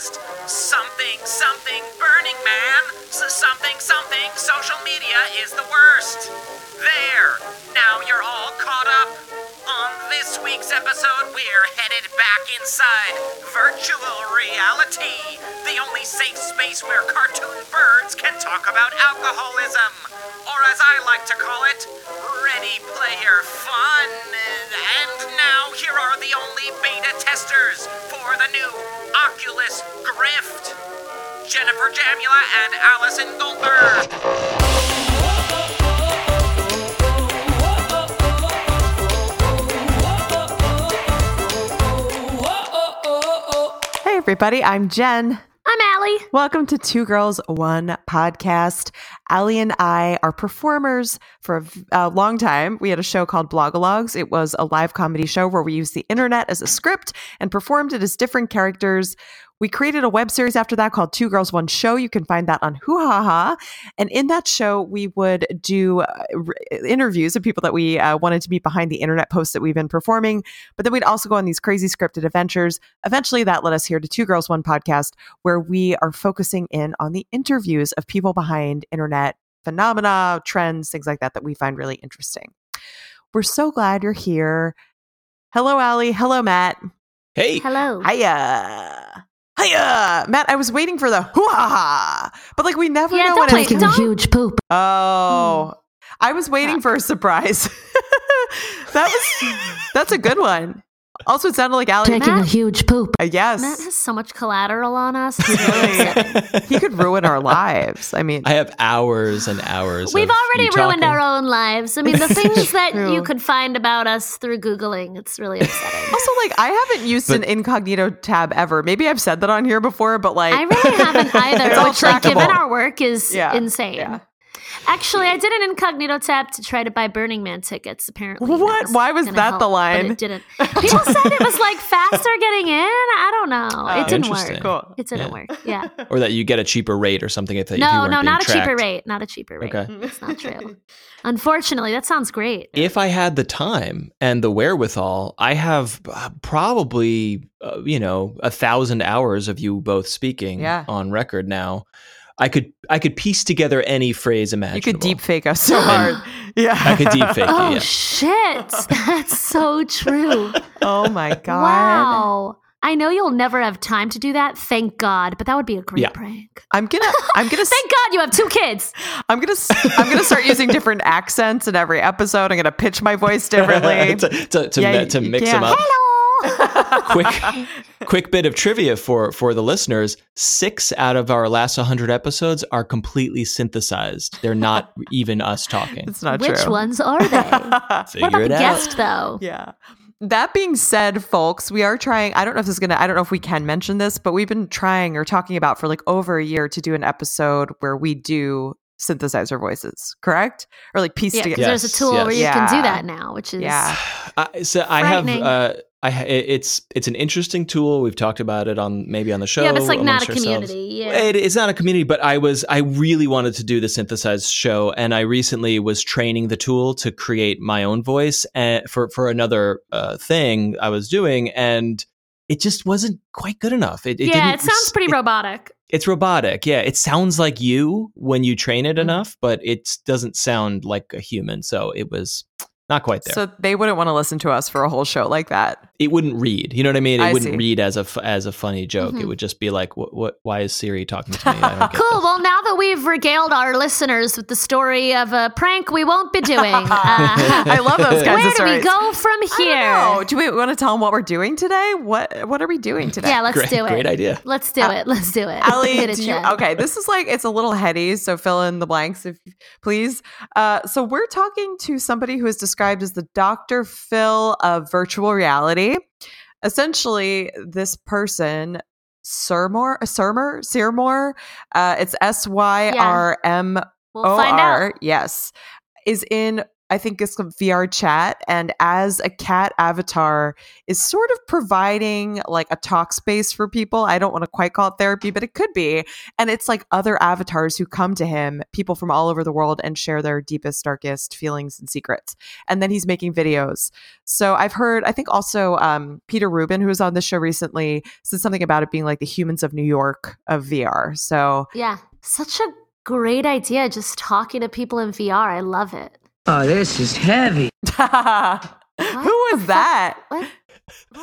podcast. Something, something Burning Man. S- something, something social media is the worst. There. Now you're all caught up. On this week's episode, we're headed back inside virtual reality, the only safe space where cartoon birds can talk about alcoholism, or as I like to call it, ready player fun. And now here are the only beta testers for the new Oculus Grift Jennifer Jamula and Allison Goldberg. Hey, everybody, I'm Jen. Allie. Welcome to Two Girls, One Podcast. Allie and I are performers for a uh, long time. We had a show called Blogologues. It was a live comedy show where we used the internet as a script and performed it as different characters. We created a web series after that called Two Girls, One Show. You can find that on Hoo-Ha-Ha. And in that show, we would do uh, r- interviews of people that we uh, wanted to meet behind the internet posts that we've been performing. But then we'd also go on these crazy scripted adventures. Eventually, that led us here to Two Girls, One Podcast, where we are focusing in on the interviews of people behind internet phenomena, trends, things like that, that we find really interesting. We're so glad you're here. Hello, Allie. Hello, Matt. Hey, Hello. Hiya. Hiya. Matt, I was waiting for the hoo ha ha, but like we never Yeah, know don't when it's Taking a going huge poop. Oh, hmm. I was waiting for a surprise. that was that's a good one. Also, it sounded like Allie. Taking a huge poop. Uh, yes, Matt has so much collateral on us. Really he could ruin our lives. I mean, I have hours and hours. We've of already you ruined talking. our own lives. I mean, the things that true. you could find about us through Googling, it's really upsetting. also like I haven't used an incognito tab ever. Maybe I've said that on here before, but like I really haven't either, It's which, like, given our work, is Yeah, insane. yeah. Actually, I did an incognito tap to try to buy Burning Man tickets. Apparently, that What? Why was that the help, but line? It didn't. People said it was like faster getting in. I don't know. Oh, it didn't work. cool. It didn't Yeah. work. Yeah. or that you get a cheaper rate or something if, they, if you No, weren't no, being not a cheaper rate. Not a cheaper rate. Okay. It's not true. Unfortunately, that sounds great. If I had the time and the wherewithal, I have uh, probably uh, you know a thousand hours of you both speaking Yeah. on record now. I could I could piece together any phrase imaginable. you could deep fake us so hard. Yeah, I could deep fake Oh you. Yeah. shit! That's so true. Oh my god! Wow. I know you'll never have time to do that. Thank God, but that would be a great Yeah. prank. I'm gonna I'm gonna Thank God you have two kids. I'm gonna s- I'm gonna start using different accents in every episode. I'm gonna pitch my voice differently. to to, to, Yeah, mi- to mix can't. them up. Hello. Quick quick bit of trivia for for the listeners six out of our last 100 episodes are completely synthesized they're not even us talking it's not Which true. ones are they? what figure about it the out guest though? Yeah. That being said, folks, we are trying. I don't know if this is gonna. I don't know if we can mention this, but we've been trying or talking about for like over a year to do an episode where we do synthesizer voices. Correct? Or like piece Yeah, together. because there's a Yes, tool where you yes. can do that now, which is Yeah. I, so i have uh I it's it's an interesting tool. We've talked about it on maybe on the show. yeah, but it's like not amongst a ourselves. community. Yeah. It is not a community, but I was I really wanted to do the synthesized show, and I recently was training the tool to create my own voice and for for another uh, thing I was doing, and it just wasn't quite good enough. It, it yeah, didn't it sounds pretty it- robotic. It's robotic. Yeah, it sounds like you when you train Mm-hmm. it enough, but it doesn't sound like a human. So it was not quite there. So they wouldn't want to listen to us for a whole show like that. It wouldn't read. You know what I mean? It I wouldn't see. read as a f- as a funny joke. Mhm. It would just be like, what? What? Why is Siri talking to me? I don't get Cool. this. Well, now that we've regaled our listeners with the story of a prank we won't be doing, uh, I love those kinds where of do we go from here? Oh, do we want to tell them what we're doing today? What What are we doing today? Yeah, let's great, do it. great idea. Let's do it. Let's do it. Allie, Hit it, do you, okay, this is like it's a little heady, so fill in the blanks if please. Uh, so we're talking to somebody who is described as the Dr. Phil of virtual reality. Essentially, this person, Sirmore, Sirmer, Sirmore, uh, it's S Y R M O R, yes, is in I think it's called VR chat. And as a cat avatar is sort of providing like a talk space for people. I don't want to quite call it therapy, but it could be. And it's like other avatars who come to him, people from all over the world, and share their deepest, darkest feelings and secrets. And then he's making videos. So I've heard, I think also um, Peter Rubin, who was on the show recently, said something about it being like the humans of New York of VR. So Yeah. Such a great idea just talking to people in VR. I love it. Oh, this is heavy. who was that? What?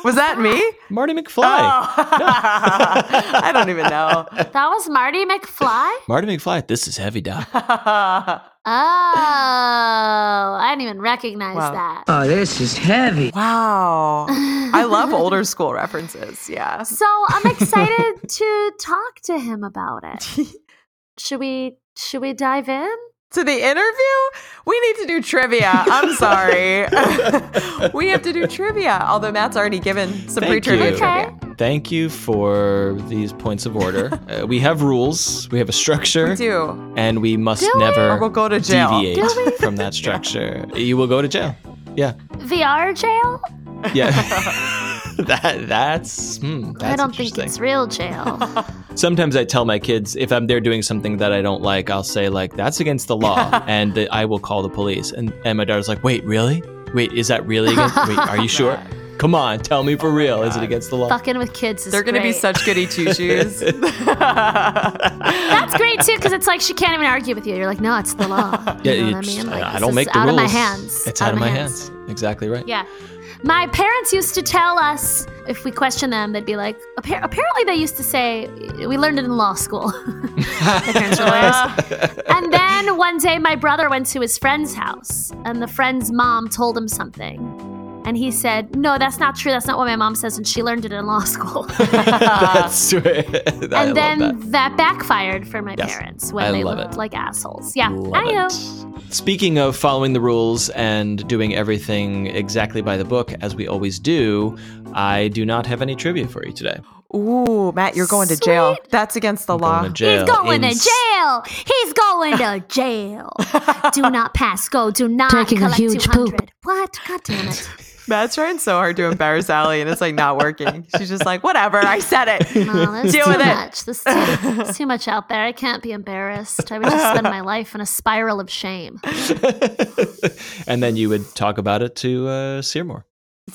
Was that me? Marty McFly. Oh. I don't even know. That was Marty McFly? Marty McFly. This is heavy, doc. Oh, I didn't even recognize Wow. that. Oh, this is heavy. wow. I love older school references. Yeah. So I'm excited to talk to him about it. Should we should we dive in? To the interview? We need to do trivia. I'm sorry. we have to do trivia. Although Matt's already given some pre-trivia you. trivia. Thank you for these points of order. Uh, we have rules, we have a structure, We do. and we must Do never Or we'll go to jail. deviate Do we? from that structure. You will go to jail. Yeah, VR jail? yeah. that that's. Hmm, that's I don't think it's real jail. Sometimes I tell my kids if I'm there doing something that I don't like, I'll say like that's against the law, and that I will call the police. And and my daughter's like, wait, really? Wait, is that really against? Wait, are you sure? Come on, tell me for real. Is it against the law? Fucking with kids is They're going to be great. such goody two shoes. That's great too, because it's like she can't even argue with you. You're like, no, it's the law. Yeah, you know what I it's- mean? Like, I this don't is make the out rules. of my hands. It's out, of my hands. Exactly right. Yeah. My parents used to tell us if we question them, they'd be like, "Appar- apparently they used to say, we learned it in law school. My parents were lawyers. and then one day my brother went to his friend's house and the friend's mom told him something. And he said, No, that's not true. That's not what my mom says. And she learned it in law school. That's right. I and love then that. that. backfired for my Yes. parents when I they love looked it. like assholes. Yeah. Love Anywho. it. Speaking of following the rules and doing everything exactly by the book, as we always do, I do not have any trivia for you today. Ooh, Matt, you're going to jail. That's against the I'm law. going. He's going in to jail. He's going to jail. Do not pass go. Do not Taking a collect huge 200. poop. What? God damn it. Matt's trying so hard to embarrass Allie, and it's like not working. She's just like, whatever, I said it. No, Deal too with it. much. There's too, there's too much out there. I can't be embarrassed. I would just spend my life in a spiral of shame. and then you would talk about it to uh, Syrmor.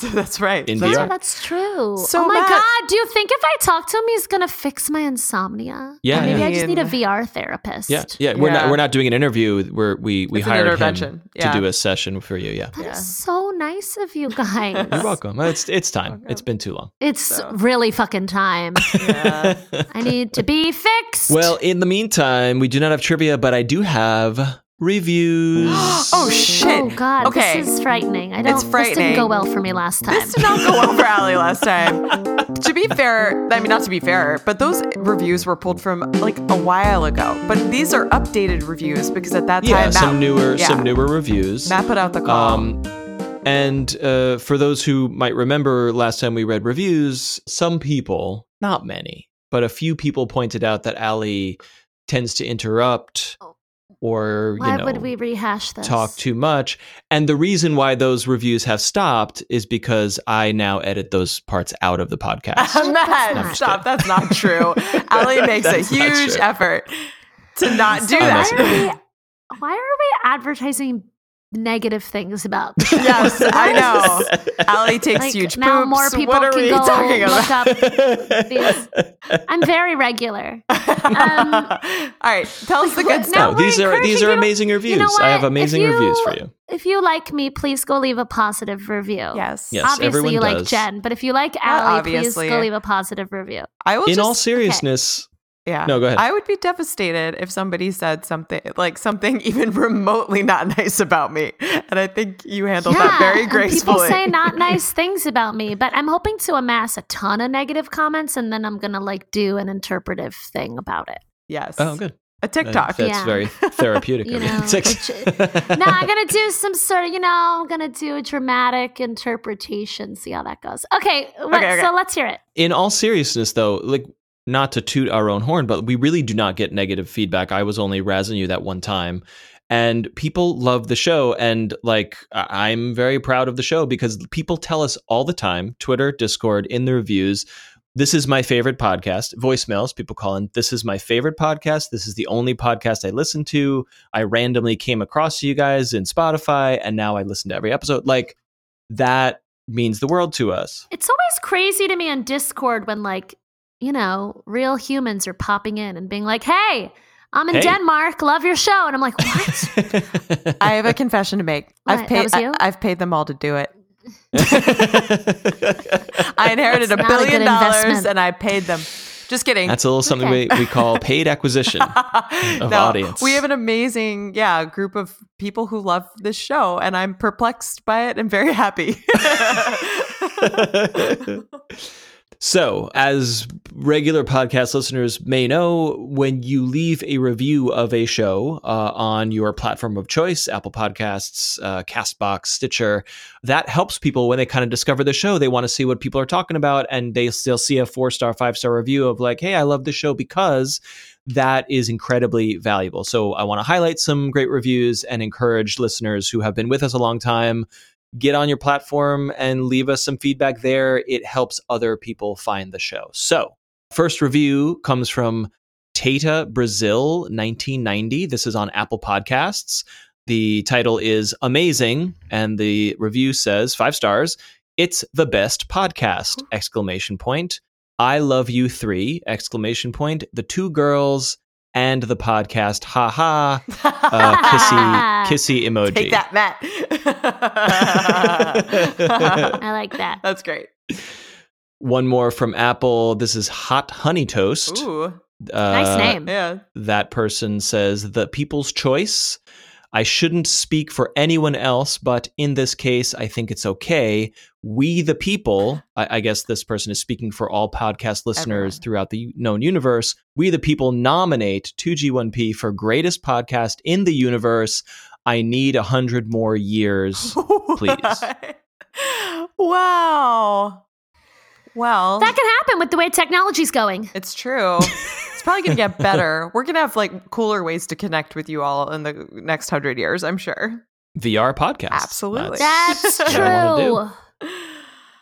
That's right. In That's VR. Yeah, that's true. So, oh my Matt- god, do you think if I talk to him he's gonna fix my insomnia? Yeah, Maybe yeah. I just need a VR therapist. Yeah, yeah. We're Yeah. not we're not doing an interview. We're, we we It's an hired him intervention. to do a session for you. Yeah, That is Yeah. so nice of you guys. you're welcome. It's it's time. It's been too long. It's So- really fucking time. Yeah. I need to be fixed. Well, in the meantime, we do not have trivia, but I do have reviews. oh shit. Oh god, Okay. this is frightening. I don't. It's This frightening. didn't go well for me last time. This did not go well for Allie last time. to be fair, I mean, not to be fair, but those reviews were pulled from like a while ago. But these are updated reviews because at that time, yeah, Matt, some newer yeah, some newer reviews. Matt put out the call. Um, and uh, for those who might remember last time we read reviews, some people, not many, but a few people pointed out that Allie tends to interrupt Oh. Or, Why you know, would we rehash this? talk too much. And the reason why those reviews have stopped is because I now edit those parts out of the podcast. Matt, not stop. That's not true. Allie makes a huge effort to not do Why Unless- that. are we? Why are we advertising negative things about? the show? Yes, I know. Allie takes Like, huge now poops. more people what are can we go talking look about? up these. I'm very regular. Um, All right, tell us the good stuff. no, these are these are people- amazing reviews. You know I have amazing you- reviews for you. If you like me, please go leave a positive review. Yes. Yes, Obviously, everyone you like. Jen, but if you like Not Allie, please go leave a positive review. I will In just, all seriousness, yeah. No, go ahead. I would be devastated if somebody said something like something even remotely not nice about me, and I think you handled that very and gracefully. people say not nice things about me, but I'm hoping to amass a ton of negative comments, and then I'm gonna like do an interpretive thing about it. yes. oh, good. A TikTok. That's Yeah. very therapeutic. You of you. know, It's uh, no, I'm gonna do some sort of, you know, I'm gonna do a dramatic interpretation. See how that goes. Okay, let, Okay, okay. so let's hear it. in all seriousness though like not to toot our own horn but we really do not get negative feedback. I was only razzing you that one time. And people love the show and like i'm very proud of the show because people tell us all the time twitter discord in the reviews this is my favorite podcast. Voicemails people call in this is my favorite podcast. This is the only podcast i listen to. I randomly came across you guys in spotify and now i listen to every episode. Like that means the world to us. It's always crazy to me on Discord when, like, you know, real humans are popping in and being like, hey, I'm in Hey. Denmark, love your show. And I'm like, what? I have a confession to make. What? I've paid. you? I, have paid them all to do it. I inherited a That's a billion good dollars, investment. and I paid them. Just kidding. That's a little something Okay. we, we call paid acquisition. of audience. We have an amazing, yeah, group of people who love this show, and I'm perplexed by it and very happy. So, as regular podcast listeners may know, when you leave a review of a show uh, on your platform of choice, Apple Podcasts, uh, Castbox, Stitcher, that helps people when they kind of discover the show. They want to see what people are talking about, and they still see a four star, five star review of like, hey, I love this show because that is incredibly valuable. So, I want to highlight some great reviews and encourage listeners who have been with us a long time get on your platform and leave us some feedback there. It helps other people find the show. So, first review comes from Tata Brazil 1990. This is on Apple Podcasts. The title is Amazing and the review says 5 stars. It's the best podcast exclamation point. I love you 3 exclamation point. The two girls and the podcast ha ha uh, kissy kissy emoji. Take that, Matt. I like that. That's great. One more from Apple. This is Hot Honey Toast. Ooh, Uh, Nice name. yeah. That person says the people's choice. I shouldn't speak for anyone else, but in this case, I think it's okay. We, the people, I, I guess this person is speaking for all podcast listeners Everyone. throughout the known universe. We, the people, nominate 2G1P for greatest podcast in the universe. I need a hundred more years. Please. wow. Well, That can happen with the way technology's going. it's true. It's probably going to get better. We're going to have like cooler ways to connect with you all in the next hundred years, I'm sure. VR podcast. Absolutely. That's what I true.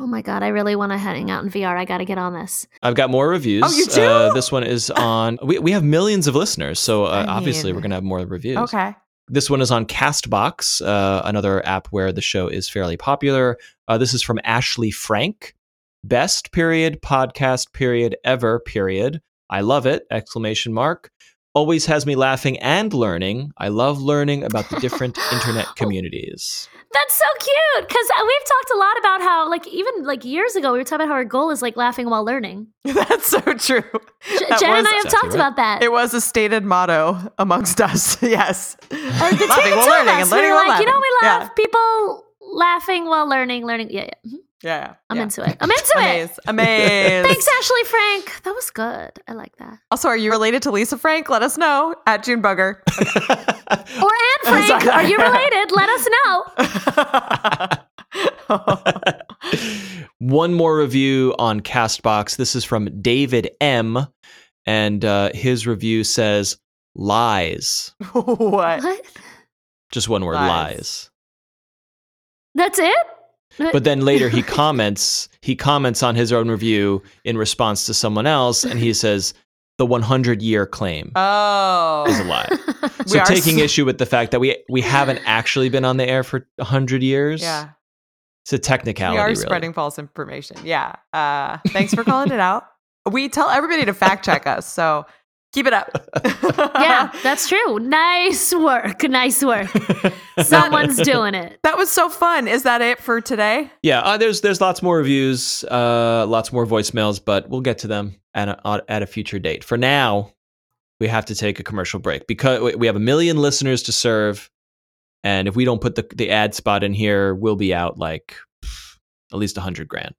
Oh my god, I really want to hang out in VR. I got to get on this. I've got more reviews. Oh, you do? Uh, this one is on. We, we have millions of listeners, so uh, I obviously we're going to have more reviews. Okay. This one is on Castbox, uh, another app where the show is fairly popular. Uh, this is from Ashley Frank. Best period podcast period ever period. I love it! Exclamation mark. Always has me laughing and learning. I love learning about the different internet communities. That's so cute because we've talked a lot about how, like, even like years ago, we were talking about how our goal is like laughing while learning. That's so true. J- Jen and I have talked right. about that. It was a stated motto amongst us. yes. Uh, the Laughing while two of learning us, and we learning were while like, you know, we love Yeah. people laughing while learning, learning. Yeah, yeah. Mhm. Yeah. I'm yeah. into it. I'm into it. Amazed. Amazed. Thanks, Ashley Frank. That was good. I like that. Also, are you related to Lisa Frank? Let us know at June Bugger. Or Anne Frank, are you related? Let us know. One more review on Castbox. This is from David M. And uh, his review says, lies. what? What? Just one word, Lies. lies. That's it? But then later he comments, he comments on his own review in response to someone else, and he says, the 100 year claim Oh. is a lie. So taking issue with the fact that we we haven't actually been on the air for 100 years. Yeah. It's a technicality. We are really. spreading false information. Yeah. Uh, thanks for calling it out. We tell everybody to fact check us. So keep it up. yeah, that's true. Nice work. Nice work. Someone's doing it. That was so fun. Is that it for today? Yeah, uh, there's there's lots more reviews, uh, lots more voicemails, but we'll get to them at a, uh, at a future date. For now, we have to take a commercial break because we- we have a million listeners to serve, and if we don't put the the ad spot in here, we'll be out like pff, at least a hundred grand.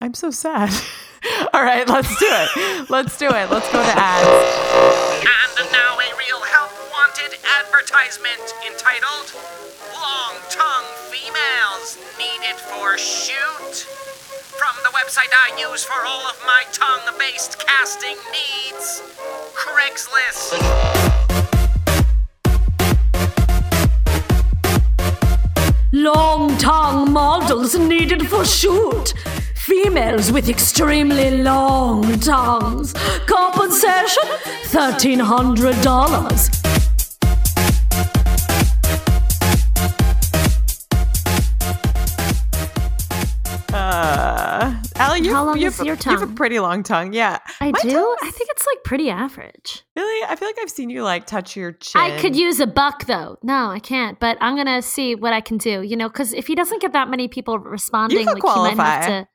I'm so sad. All right, let's do it. Let's do it. Let's go to ads. And now a real help wanted advertisement entitled Long Tongue Females Needed for Shoot. From the website I use for all of my tongue based casting needs Craigslist. Long tongue models needed for shoot. Females with extremely long tongues. Compensation $1,300. Uh, Allie, you, How long you is have, a- your You have a pretty long tongue. Yeah. I My do? tongue's- I think it's like pretty average. Really? I feel like I've seen you like touch your chin. I could use a buck though. No, I can't. But I'm gonna see what I can do. You know, because if he doesn't get that many people responding, could like he might have to.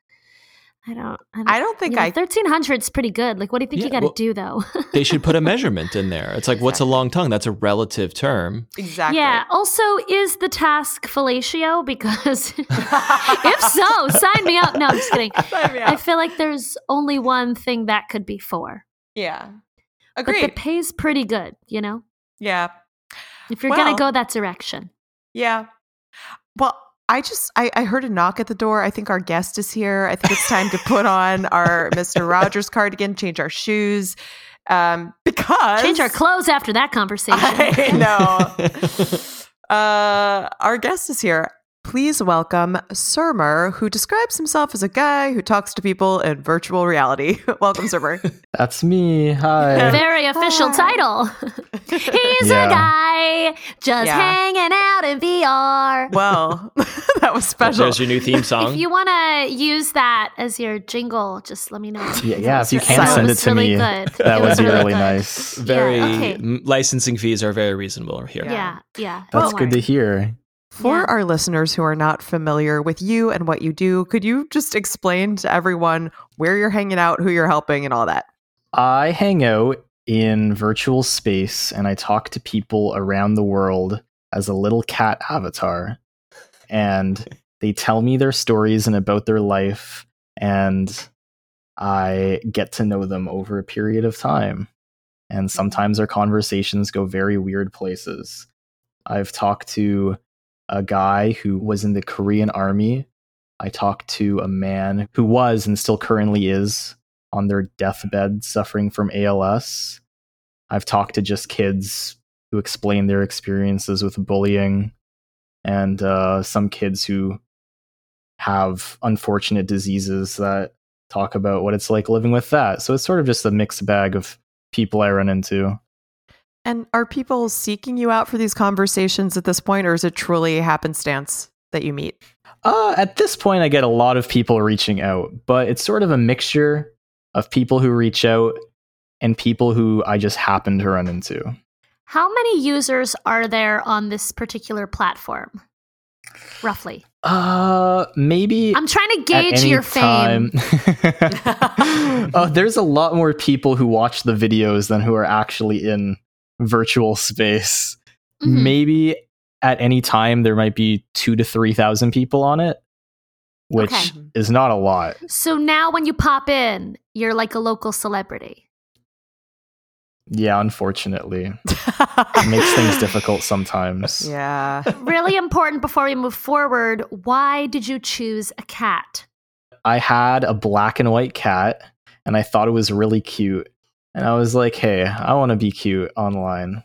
I don't. I don't, I don't think you know, I. Thirteen hundred is pretty good. Like, what do you think you got to well- do though? They should put a measurement in there. It's like, what's a long tongue? That's a relative term. Exactly. Yeah. Also, is the task fellatio? Because if so, sign me up. No, I'm just kidding. Sign me I feel like there's only one thing that could be for, Yeah. Agreed. but the pay's pretty good. You know, yeah. if you're Well- gonna go that direction. Yeah. Well, I just I, I heard a knock at the door. I think our guest is here. I think it's time to put on our Mr. Rogers cardigan, change our shoes. Um, because Change our clothes after that conversation. I know. uh, our guest is here. Please welcome Syrmor, who describes himself as a guy who talks to people in virtual reality. welcome, Syrmor. That's me. Hi. Very official Hi. title. He's Yeah. a guy just Yeah. hanging out in VR. Well, that was special. There's your new theme song. If you want to use that as your jingle, just let me know. Yeah, yeah, if you can That send was it to really me, good. That It would was be really really good. nice. very Yeah, okay. m- licensing fees are very reasonable here. Yeah, yeah. That's don't good to hear. For Yeah. our listeners who are not familiar with you and what you do, could you just explain to everyone where you're hanging out, who you're helping, and all that? I hang out in virtual space and I talk to people around the world as a little cat avatar. And they tell me their stories and about their life. And I get to know them over a period of time. And sometimes our conversations go very weird places. I've talked to a guy who was in the Korean army. I talked to a man who was and still currently is on their deathbed suffering from ALS. I've talked to just kids who explain their experiences with bullying and uh, some kids who have unfortunate diseases that talk about what it's like living with that. So it's sort of just a mixed bag of people I run into. And are people seeking you out for these conversations at this point, or is it truly a happenstance that you meet? Uh, at this point, I get a lot of people reaching out, but it's sort of a mixture of people who reach out and people who I just happen to run into. How many users are there on this particular platform? Roughly. Uh, maybe I'm trying to gauge any your fame. time. oh, there's a lot more people who watch the videos than who are actually in virtual space. Mhm. Maybe at any time there might be two to three thousand people on it, which Okay. is not a lot. So now when you pop in, you're like a local celebrity. Yeah, unfortunately, it makes things difficult sometimes. Yeah. really important before we move forward. Why did you choose a cat? I had a black and white cat, and I thought it was really cute. And I was like, "Hey, I want to be cute online,"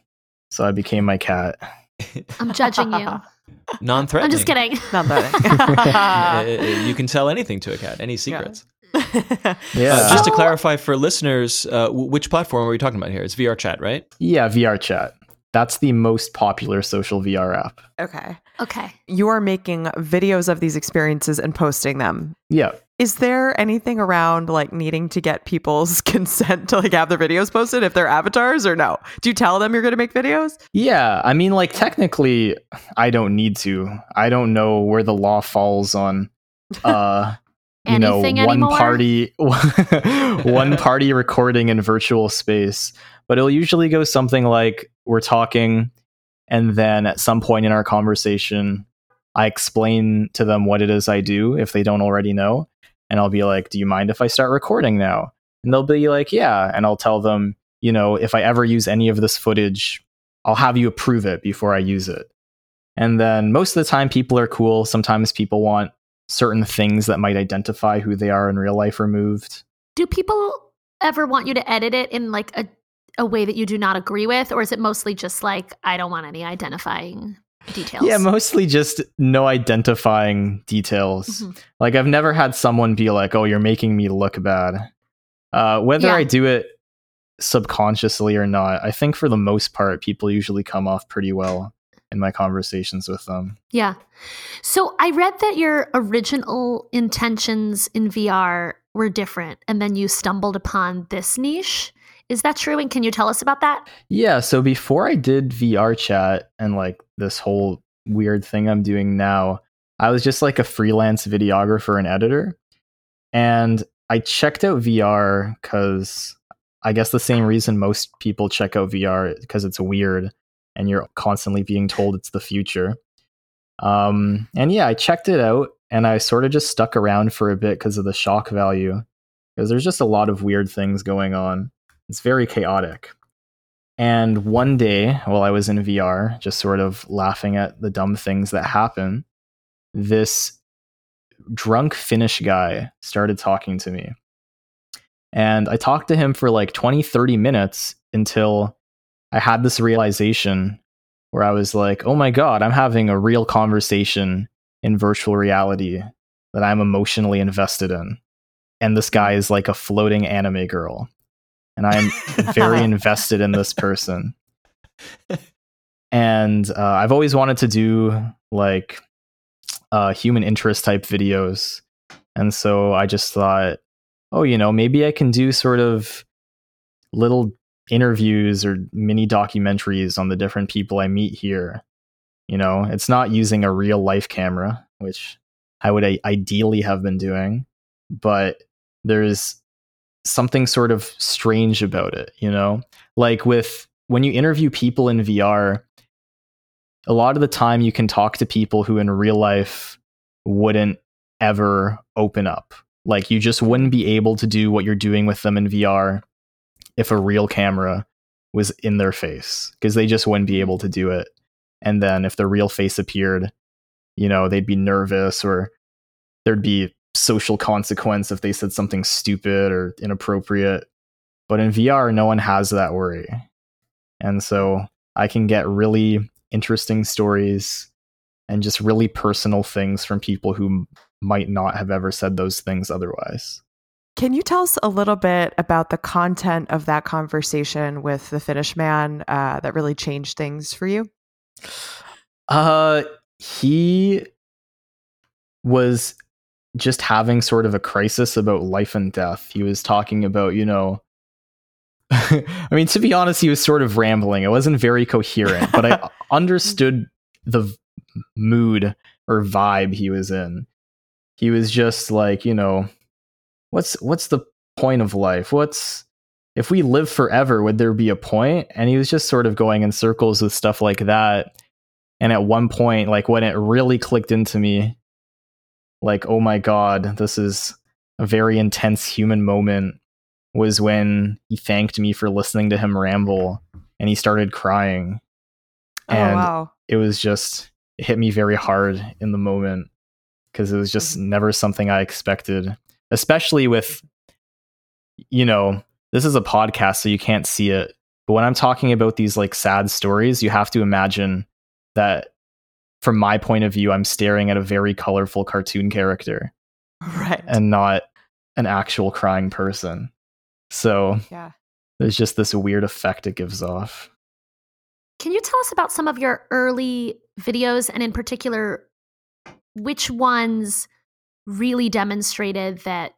so I became my cat. I'm judging you. Non-threatening. I'm just kidding. Not Uh, bad. you can tell anything to a cat. Any secrets? Yeah, Uh, just to clarify for listeners, uh, w- which platform are we talking about here? It's VR Chat, right? yeah, VR chat. That's the most popular social VR app. okay. Okay. You are making videos of these experiences and posting them. Yeah. Is there anything around like needing to get people's consent to like have their videos posted if they're avatars or no? Do you tell them you're going to make videos? Yeah, I mean, like technically, I don't need to. I don't know where the law falls on, uh, you know, one anymore? party, one party recording in virtual space. But it'll usually go something like we're talking, and then at some point in our conversation, I explain to them what it is I do if they don't already know, and I'll be like, "Do you mind if I start recording now?" And they'll be like, "Yeah," and I'll tell them, you know, if I ever use any of this footage I'll have you approve it before I use it. And then most of the time, people are cool. Sometimes people want certain things that might identify who they are in real life removed. Do people ever want you to edit it in like a, a way that you do not agree with? Or is it mostly just like, I don't want any identifying? Details? Yeah, mostly just no identifying details. Mhm. Like I've never had someone be like, "Oh, you're making me look bad." Uh, whether Yeah. I do it subconsciously or not, I think for the most part, people usually come off pretty well in my conversations with them. Yeah. So I read that your original intentions in VR were different and then you stumbled upon this niche. Is that true? And can you tell us about that? Yeah, so before I did VR chat and like this whole weird thing I'm doing now, I was just like a freelance videographer and editor. And I checked out VR because I guess the same reason most people check out VR because it's weird and you're constantly being told it's the future. Um, and yeah, I checked it out and I sort of just stuck around for a bit because of the shock value because there's just a lot of weird things going on. It's very chaotic. And one day, while I was in VR, just sort of laughing at the dumb things that happen, this drunk Finnish guy started talking to me. And I talked to him for like 20, 30 minutes until I had this realization where I was like, oh my God, I'm having a real conversation in virtual reality that I'm emotionally invested in. And this guy is like a floating anime girl. And I'm very invested in this person. And uh, I've always wanted to do like uh, human interest type videos. And so I just thought, oh, you know, maybe I can do sort of little interviews or mini documentaries on the different people I meet here. You know, it's not using a real life camera, which I would i- ideally have been doing, but there's something sort of strange about it, you know? Like with when you interview people in VR, a lot of the time you can talk to people who in real life wouldn't ever open up. Like you just wouldn't be able to do what you're doing with them in VR if a real camera was in their face because they just wouldn't be able to do it. And then if the real face appeared, you know, they'd be nervous or there'd be social consequence if they said something stupid or inappropriate. But in VR, no one has that worry. And so I can get really interesting stories and just really personal things from people who might not have ever said those things otherwise. Can you tell us a little bit about the content of that conversation with the Finnish man uh, that really changed things for you? Uh, he was just having sort of a crisis about life and death. He was talking about, you know, I mean, to be honest, he was sort of rambling. It wasn't very coherent, but I understood the mood or vibe he was in. He was just like, you know, what's what's the point of life? What's if we live forever, would there be a point? And he was just sort of going in circles with stuff like that. And at one point, like when it really clicked into me, like, oh my God, this is a very intense human moment, was when he thanked me for listening to him ramble and he started crying. Oh, and oh, wow. it was just, it hit me very hard in the moment because it was just mm-hmm. never something I expected, especially with, you know, this is a podcast, so you can't see it. But when I'm talking about these like sad stories, you have to imagine that from my point of view, I'm staring at a very colorful cartoon character Right. and not an actual crying person. So yeah. there's just this weird effect it gives off. Can you tell us about some of your early videos and in particular which ones really demonstrated that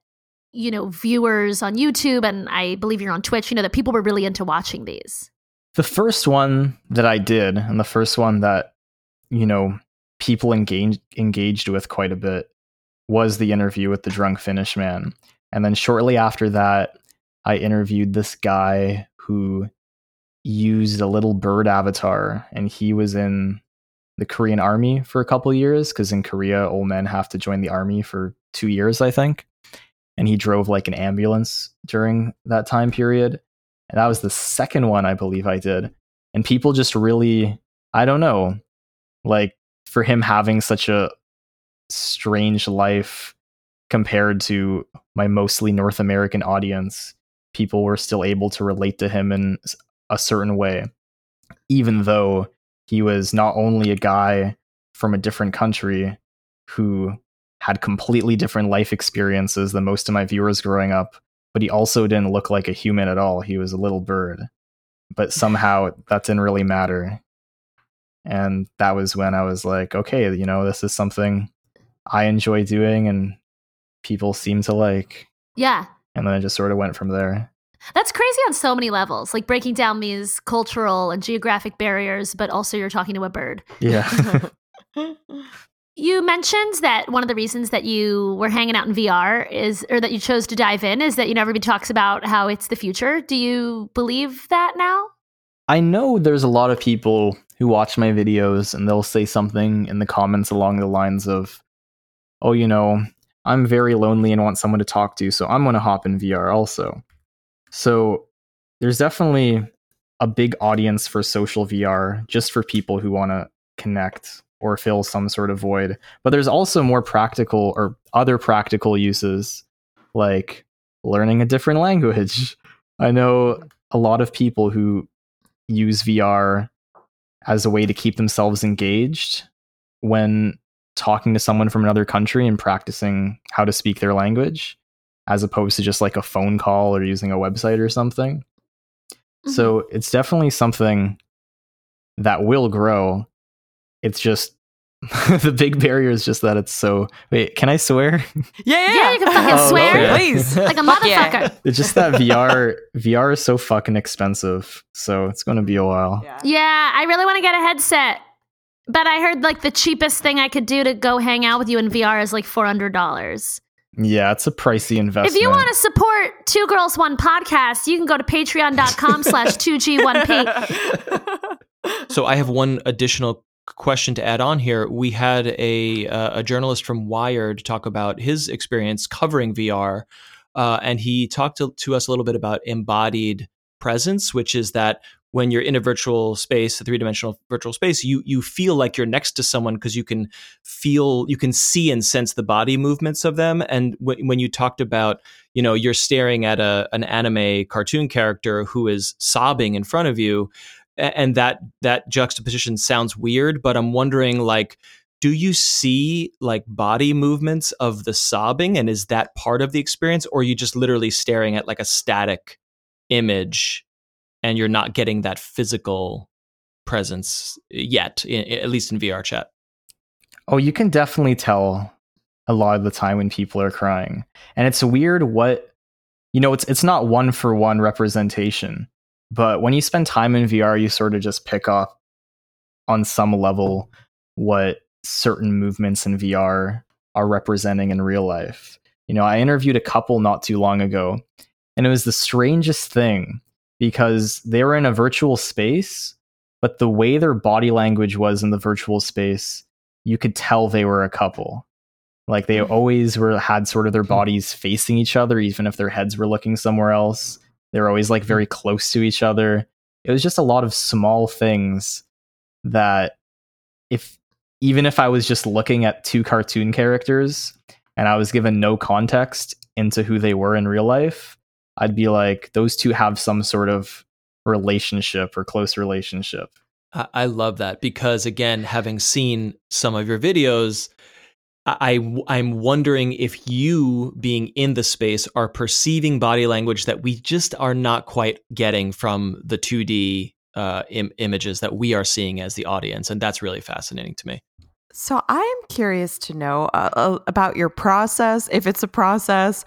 you know viewers on YouTube and I believe you're on Twitch, you know that people were really into watching these? The first one that I did, and the first one that, you know, people engaged engaged with quite a bit was the interview with the drunk Finnish man. And then shortly after that, I interviewed this guy who used a little bird avatar and he was in the Korean army for a couple years because in Korea old men have to join the army for 2 years I think. And he drove like an ambulance during that time period. And that was the second one I believe I did. And people just really I don't know, like for him having such a strange life compared to my mostly North American audience, people were still able to relate to him in a certain way, even though he was not only a guy from a different country who had completely different life experiences than most of my viewers growing up, but he also didn't look like a human at all. He was a little bird. But somehow that didn't really matter. And that was when I was like, okay, you know, this is something I enjoy doing and people seem to like. Yeah. And then I just sort of went from there. That's crazy on so many levels, like breaking down these cultural and geographic barriers, but also you're talking to a bird. Yeah. You mentioned that one of the reasons that you were hanging out in VR is, or that you chose to dive in, is that you know everybody talks about how it's the future. Do you believe that now? I know there's a lot of people who watch my videos and they'll say something in the comments along the lines of, oh, you know, I'm very lonely and want someone to talk to, so I'm going to hop in VR also. So there's definitely a big audience for social VR just for people who want to connect or fill some sort of void. But there's also more practical or other practical uses like learning a different language. Mm-hmm. I know a lot of people who use VR as a way to keep themselves engaged when talking to someone from another country and practicing how to speak their language as opposed to just like a phone call or using a website or something. Mm-hmm. So it's definitely something that will grow. It's just the big barrier is just that it's so. Wait, can I swear? Yeah, yeah, Yeah, you can fucking Oh, swear okay. Please. like a Fuck yeah. motherfucker. It's just that VR VR is so fucking expensive, so it's going to be a while. Yeah. Yeah, I really want to get a headset. But I heard like the cheapest thing I could do to go hang out with you in VR is like four hundred dollars. Yeah, it's a pricey investment. If you want to support Two Girls One Podcast, you can go to patreon.com slash 2G1P. So I have one additional question to add on here. We had a uh, a journalist from Wired talk about his experience covering VR, uh, and he talked to, to us a little bit about embodied presence, which is that when you're in a virtual space, a three dimensional virtual space, you you feel like you're next to someone because you can feel, you can see and sense the body movements of them. And w- when you talked about, you know, you're staring at a an anime cartoon character who is sobbing in front of you, and that that juxtaposition sounds weird, but I'm wondering like. Do you see like body movements of the sobbing, and is that part of the experience, or are you just literally staring at like a static image and you're not getting that physical presence yet, i- at least in VR chat. Oh, you can definitely tell a lot of the time when people are crying. And it's weird what you know, it's it's not one for one representation, but when you spend time in VR, you sort of just pick up on some level what certain movements in VR are representing in real life. You know, I interviewed a couple not too long ago, and it was the strangest thing because they were in a virtual space, but the way their body language was in the virtual space you could tell they were a couple. Like they hmm. always were had sort of their hmm. bodies facing each other, even if their heads were looking somewhere else. They were always like very close to each other. It was just a lot of small things that if even if I was just looking at two cartoon characters and I was given no context into who they were in real life, I'd be like, those two have some sort of relationship or close relationship. I love that because again, having seen some of your videos, I, I am wondering if you being in the space are perceiving body language that we just are not quite getting from the 2D uh, Im- images that we are seeing as the audience, and that's really fascinating to me. So I am curious to know uh, uh, about your process, if it's a process,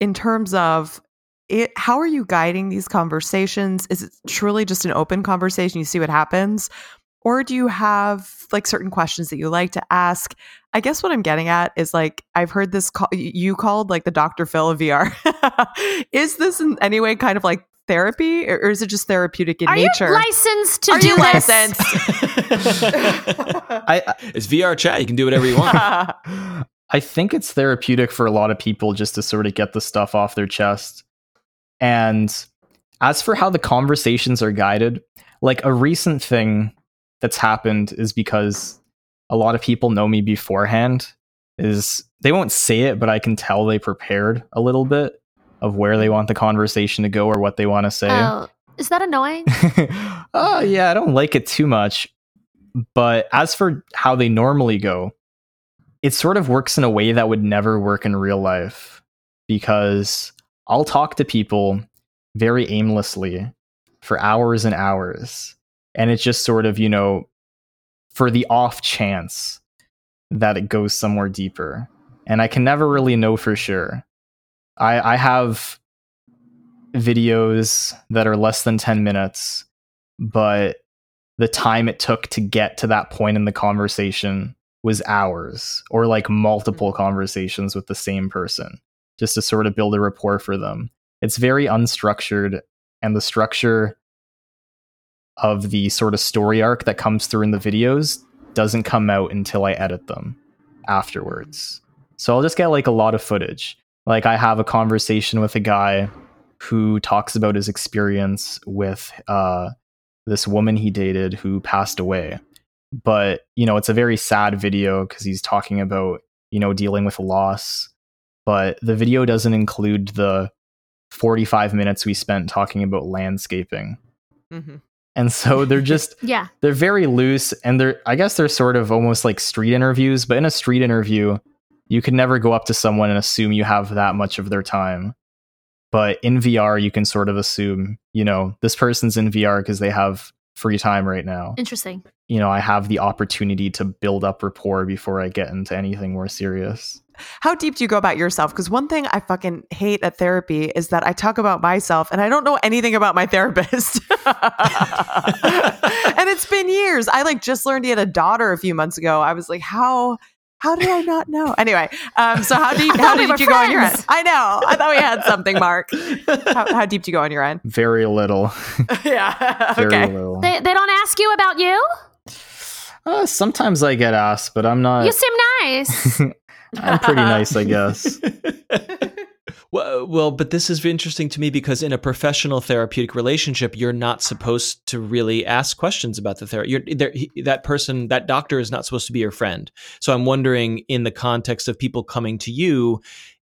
in terms of it. How are you guiding these conversations? Is it truly just an open conversation? You see what happens, or do you have like certain questions that you like to ask? I guess what I'm getting at is like I've heard this call, you called like the Dr. Phil of VR. is this in any way kind of like therapy, or, or is it just therapeutic in Are nature? you licensed to Are do you this? licensed? I, it's VR chat; you can do whatever you want. I think it's therapeutic for a lot of people just to sort of get the stuff off their chest. And as for how the conversations are guided, like a recent thing that's happened is because a lot of people know me beforehand is they won't say it but I can tell they prepared a little bit of where they want the conversation to go or what they want to say. Oh, is that annoying? oh yeah, I don't like it too much. But as for how they normally go, it sort of works in a way that would never work in real life because I'll talk to people very aimlessly for hours and hours. And it's just sort of, you know, for the off chance that it goes somewhere deeper. And I can never really know for sure. I, I have videos that are less than 10 minutes, but the time it took to get to that point in the conversation was hours or like multiple mm-hmm. conversations with the same person just to sort of build a rapport for them. It's very unstructured, and the structure of the sort of story arc that comes through in the videos doesn't come out until I edit them afterwards. So I'll just get like a lot of footage. Like I have a conversation with a guy who talks about his experience with uh, this woman he dated who passed away. But, you know, it's a very sad video because he's talking about, you know, dealing with loss. But the video doesn't include the 45 minutes we spent talking about landscaping. Mm-hmm. And so they're just Yeah. they're very loose and they're I guess they're sort of almost like street interviews, but in a street interview, you can never go up to someone and assume you have that much of their time. But in VR, you can sort of assume, you know, this person's in VR because they have free time right now. Interesting. You know, I have the opportunity to build up rapport before I get into anything more serious. How deep do you go about yourself? Because one thing I fucking hate at therapy is that I talk about myself and I don't know anything about my therapist. and it's been years. I like just learned he had a daughter a few months ago. I was like, how how did I not know? Anyway, um, so how deep how thought deep were do you go on your end? I know. I thought we had something, Mark. How, how deep do you go on your end? Very little. yeah. Very okay. little. They, they don't ask you about you? Uh, sometimes I get asked, but I'm not. you seem nice. I'm pretty nice, I guess. Well, well, but this is interesting to me because in a professional therapeutic relationship, you're not supposed to really ask questions about the therapy. You're, there, he, that person, that doctor, is not supposed to be your friend. So I'm wondering, in the context of people coming to you,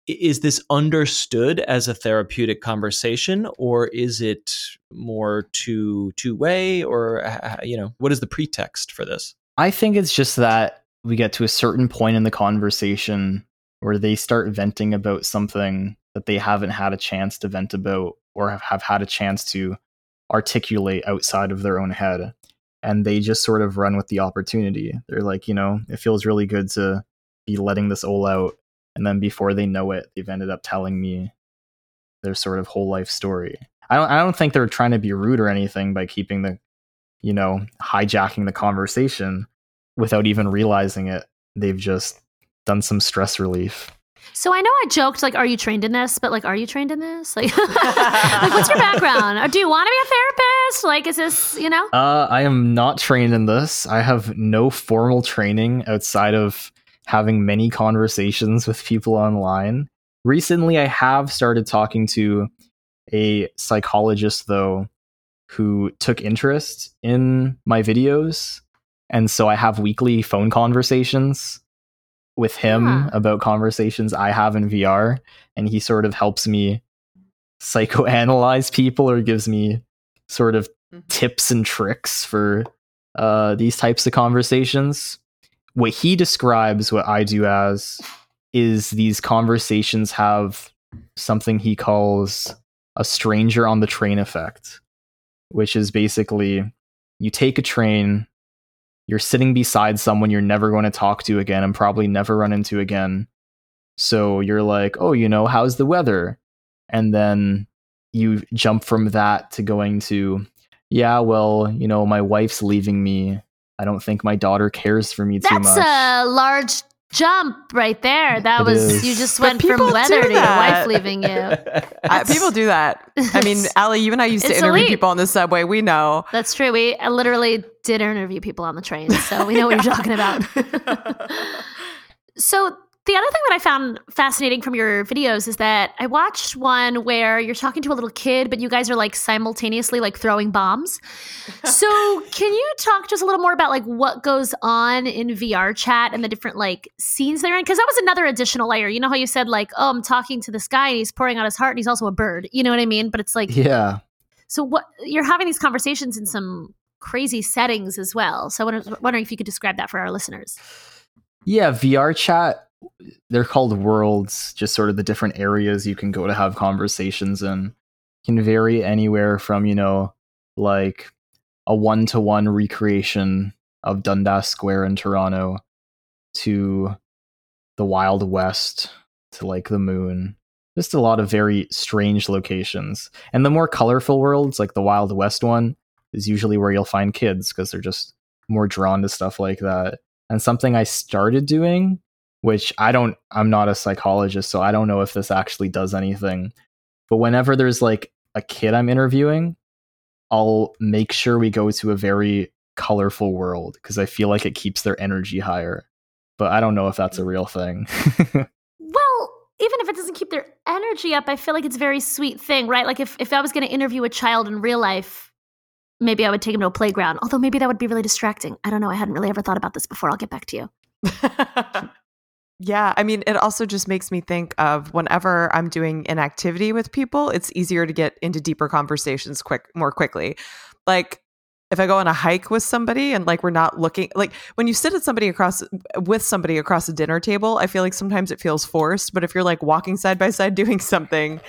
is this understood as a therapeutic conversation, or is it more two two way, or you know, what is the pretext for this? I think it's just that we get to a certain point in the conversation where they start venting about something that they haven't had a chance to vent about or have, have had a chance to articulate outside of their own head. And they just sort of run with the opportunity. They're like, you know, it feels really good to be letting this all out. And then before they know it, they've ended up telling me their sort of whole life story. I don't I don't think they're trying to be rude or anything by keeping the you know, hijacking the conversation without even realizing it. They've just done some stress relief. so I know I joked, like, are you trained in this? But, like, are you trained in this? Like, like what's your background? Or do you want to be a therapist? Like, is this, you know? Uh, I am not trained in this. I have no formal training outside of having many conversations with people online. Recently, I have started talking to a psychologist, though, who took interest in my videos. And so I have weekly phone conversations with him Huh. about conversations I have in VR. And he sort of helps me psychoanalyze people or gives me sort of Mhm. tips and tricks for uh, these types of conversations. What he describes what I do as is these conversations have something he calls a stranger on the train effect, which is basically you take a train, you're sitting beside someone you're never going to talk to again and probably never run into again. So you're like, oh, you know, how's the weather? And then you jump from that to going to, yeah, well, you know, my wife's leaving me. I don't think my daughter cares for me too That's much. a large jump right there. That It was, is. you just went from people do weather to your wife leaving you. Uh, people do that. I mean, Allie, you and I used to interview elite. people on the subway. We know. That's true. We uh, literally did interview people on the train, so we know what you're talking about. so the other thing that I found fascinating from your videos is that I watched one where you're talking to a little kid, but you guys are like simultaneously like throwing bombs. So can you talk to us a little more about like what goes on in VR chat and the different like scenes they're in? Because that was another additional layer. You know how you said like, oh, I'm talking to this guy and he's pouring out his heart and he's also a bird. You know what I mean? But it's like yeah. so what you're having these conversations in some crazy settings as well. So I was wondering if you could describe that for our listeners. Yeah, VR chat, they're called worlds, just sort of the different areas you can go to have conversations in. Can vary anywhere from, you know, like a one to one recreation of Dundas Square in Toronto to the Wild West to like the moon. Just a lot of very strange locations. And the more colorful worlds, like the Wild West one, is usually where you'll find kids because they're just more drawn to stuff like that. And something I started doing, which I don't, I'm not a psychologist, so I don't know if this actually does anything. But whenever there's like a kid I'm interviewing, I'll make sure we go to a very colorful world because I feel like it keeps their energy higher. But I don't know if that's a real thing. Well, even if it doesn't keep their energy up, I feel like it's a very sweet thing, right? Like if, if I was going to interview a child in real life, maybe I would take him to a playground. Although maybe that would be really distracting. I don't know. I hadn't really ever thought about this before. I'll get back to you. yeah, I mean, it also just makes me think of whenever I'm doing an activity with people, it's easier to get into deeper conversations quick more quickly. Like if I go on a hike with somebody and like we're not looking like when you sit at somebody across with somebody across a dinner table, I feel like sometimes it feels forced. But if you're like walking side by side doing something,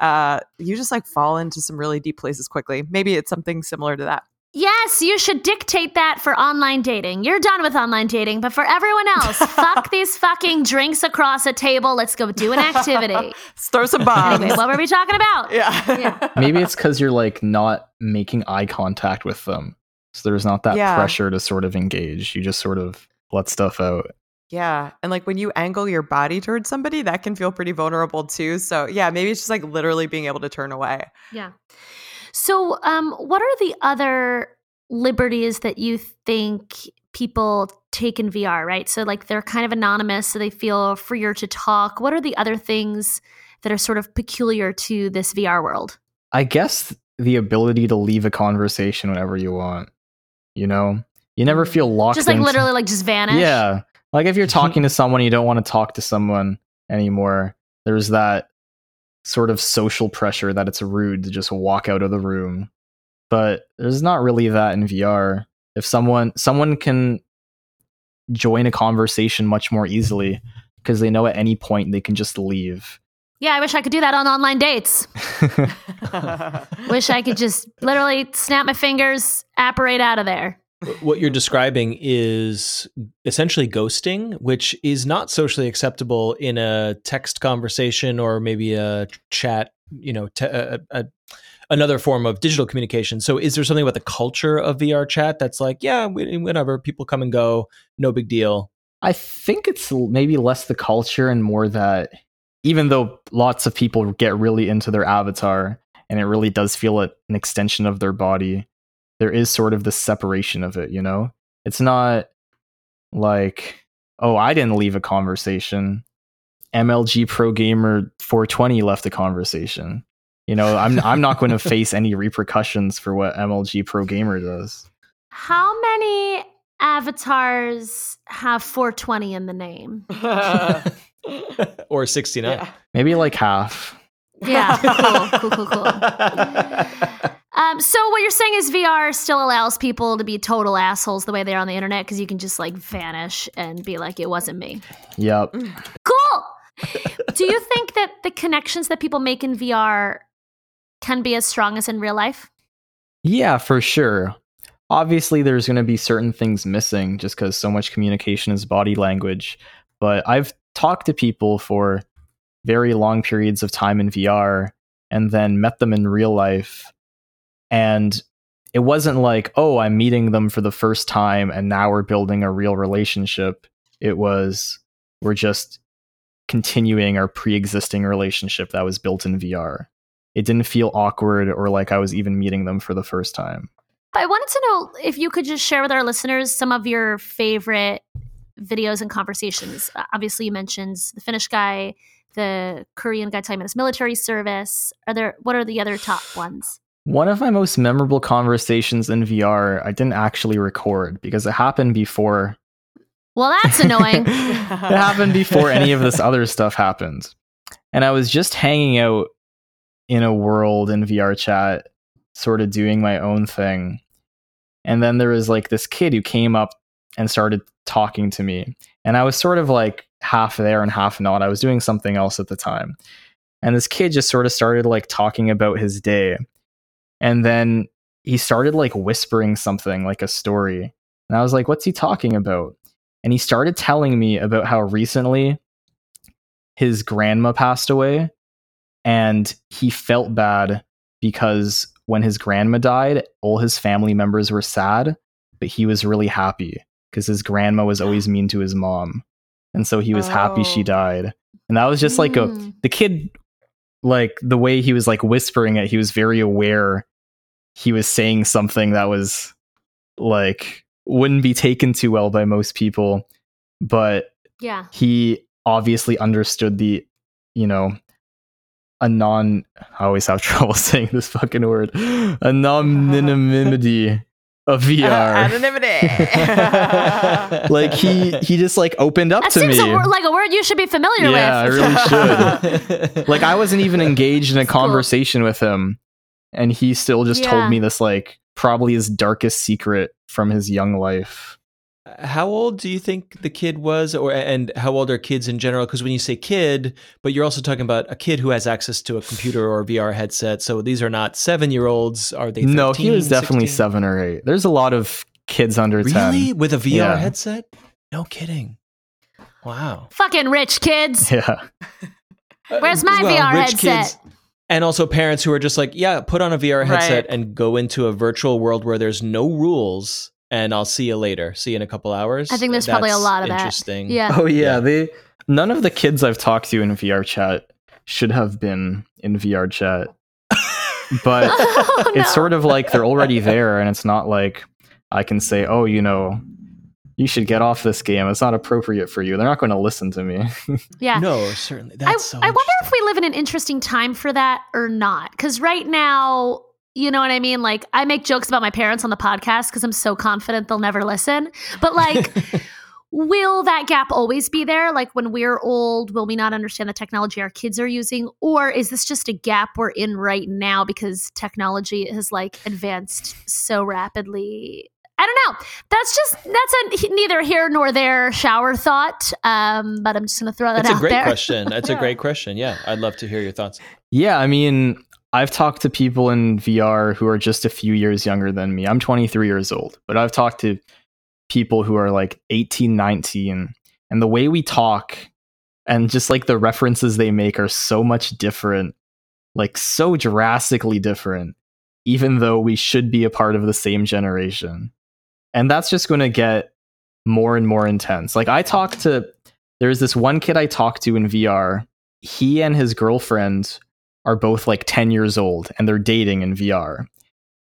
uh, you just like fall into some really deep places quickly. Maybe it's something similar to that. Yes, you should dictate that for online dating. You're done with online dating, but for everyone else, fuck these fucking drinks across a table. Let's go do an activity. Let's throw some bombs. anyway, what were we talking about? yeah. Yeah. Maybe it's because you're like not making eye contact with them. So there's not that Yeah. pressure to sort of engage. You just sort of let stuff out. Yeah. And like when you angle your body towards somebody, that can feel pretty vulnerable too. So yeah, maybe it's just like literally being able to turn away. Yeah. So, um, what are the other liberties that you think people take in VR, right? So, like, they're kind of anonymous, so they feel freer to talk. What are the other things that are sort of peculiar to this VR world? I guess the ability to leave a conversation whenever you want. You know, you never Mm. feel locked. In. Just like into- literally, like, just vanish. Yeah, like if you're talking to someone, you don't want to talk to someone anymore. There's that sort of social pressure that it's rude to just walk out of the room. But there's not really that in VR. If someone someone can join a conversation much more easily because they know at any point they can just leave. Yeah, I wish I could do that on online dates. Wish I could just literally snap my fingers, apparate out of there. What you're describing is essentially ghosting, which is not socially acceptable in a text conversation or maybe a chat, you know, te- a, a, another form of digital communication. So, is there something about the culture of VR chat that's like, yeah, wh- whenever people come and go, no big deal? I think it's maybe less the culture and more that even though lots of people get really into their avatar and it really does feel an extension of their body, there is sort of this separation of it, you know? It's not like, oh, I didn't leave a conversation. MLG Pro Gamer 420 left a conversation. You know, I'm I'm not going to face any repercussions for what MLG Pro Gamer does. How many avatars have 420 in the name? or 69. Yeah. Maybe like half. Yeah, cool, cool, cool, cool. Um, so what you're saying is VR still allows people to be total assholes the way they are on the internet because you can just like vanish and be like, it wasn't me. Yep. Cool. Do you think that the connections that people make in VR can be as strong as in real life? Yeah, for sure. Obviously, there's going to be certain things missing just because so much communication is body language. But I've talked to people for very long periods of time in VR and then met them in real life. And it wasn't like, oh, I'm meeting them for the first time and now we're building a real relationship. It was, we're just continuing our pre existing relationship that was built in VR. It didn't feel awkward or like I was even meeting them for the first time. I wanted to know if you could just share with our listeners some of your favorite videos and conversations. Uh, obviously, you mentioned the Finnish guy, the Korean guy talking about his military service. Are there? What are the other top ones? One of my most memorable conversations in VR, I didn't actually record because it happened before Well, that's annoying. it happened before any of this other stuff happened. And I was just hanging out in a world in VR chat, sort of doing my own thing. And then there was like this kid who came up and started talking to me. And I was sort of like half there and half not. I was doing something else at the time. And this kid just sort of started like talking about his day. And then he started like whispering something like a story. And I was like, what's he talking about? And he started telling me about how recently his grandma passed away and he felt bad because when his grandma died, all his family members were sad, but he was really happy because his grandma was always mean to his mom. And so he was happy she Oh. died. And that was just like a Mm. the kid like the way he was like whispering it, he was very aware he was saying something that was like wouldn't be taken too well by most people, but Yeah. he obviously understood the, you know, a non. I always have trouble saying this fucking word. Anonymity of VR. Anonymity. like he he just like opened up That to seems me. a like a word you should be familiar with. yeah, I really should. like I wasn't even engaged in a That's cool. conversation with him, and he still just Yeah. told me this like probably his darkest secret from his young life. How old do you think the kid was, or and how old are kids in general? Because when you say kid, but you're also talking about a kid who has access to a computer or a VR headset. So these are not seven year olds. Are they? 13, no, he was definitely seven or eight. There's a lot of kids under Really, ten. with a VR Yeah. headset? No kidding. Wow. Fucking rich kids. Yeah. Where's my Well, VR rich headset? kids- and also parents who are just like, yeah, put on a VR headset Right. and go into a virtual world where there's no rules, and I'll see you later. See you in a couple hours. I think there's probably a lot of that. interesting. Yeah. Oh yeah, Yeah. they none of the kids I've talked to in VR chat should have been in VR chat. But Oh, it's no. sort of like they're already there and it's not like I can say, "Oh, you know, you should get off this game. It's not appropriate for you." They're not going to listen to me. yeah. No, certainly. I, That's so I wonder if we live in an interesting time for that or not. Because right now, you know what I mean? Like, I make jokes about my parents on the podcast because I'm so confident they'll never listen. But, like, will that gap always be there? Like, when we're old, will we not understand the technology our kids are using? Or is this just a gap we're in right now because technology has, like, advanced so rapidly? I don't know. That's just that's a neither here nor there shower thought. Um, but I'm just gonna throw that out. That's a great question. That's Yeah. a great question. Yeah, I'd love to hear your thoughts. yeah, I mean, I've talked to people in VR who are just a few years younger than me. I'm 23 years old, but I've talked to people who are like 18, 19, and the way we talk and just like the references they make are so much different, like so drastically different, even though we should be a part of the same generation. And that's just going to get more and more intense. Like I talked to, there's this one kid I talked to in VR. He and his girlfriend are both like 10 years old and they're dating in VR.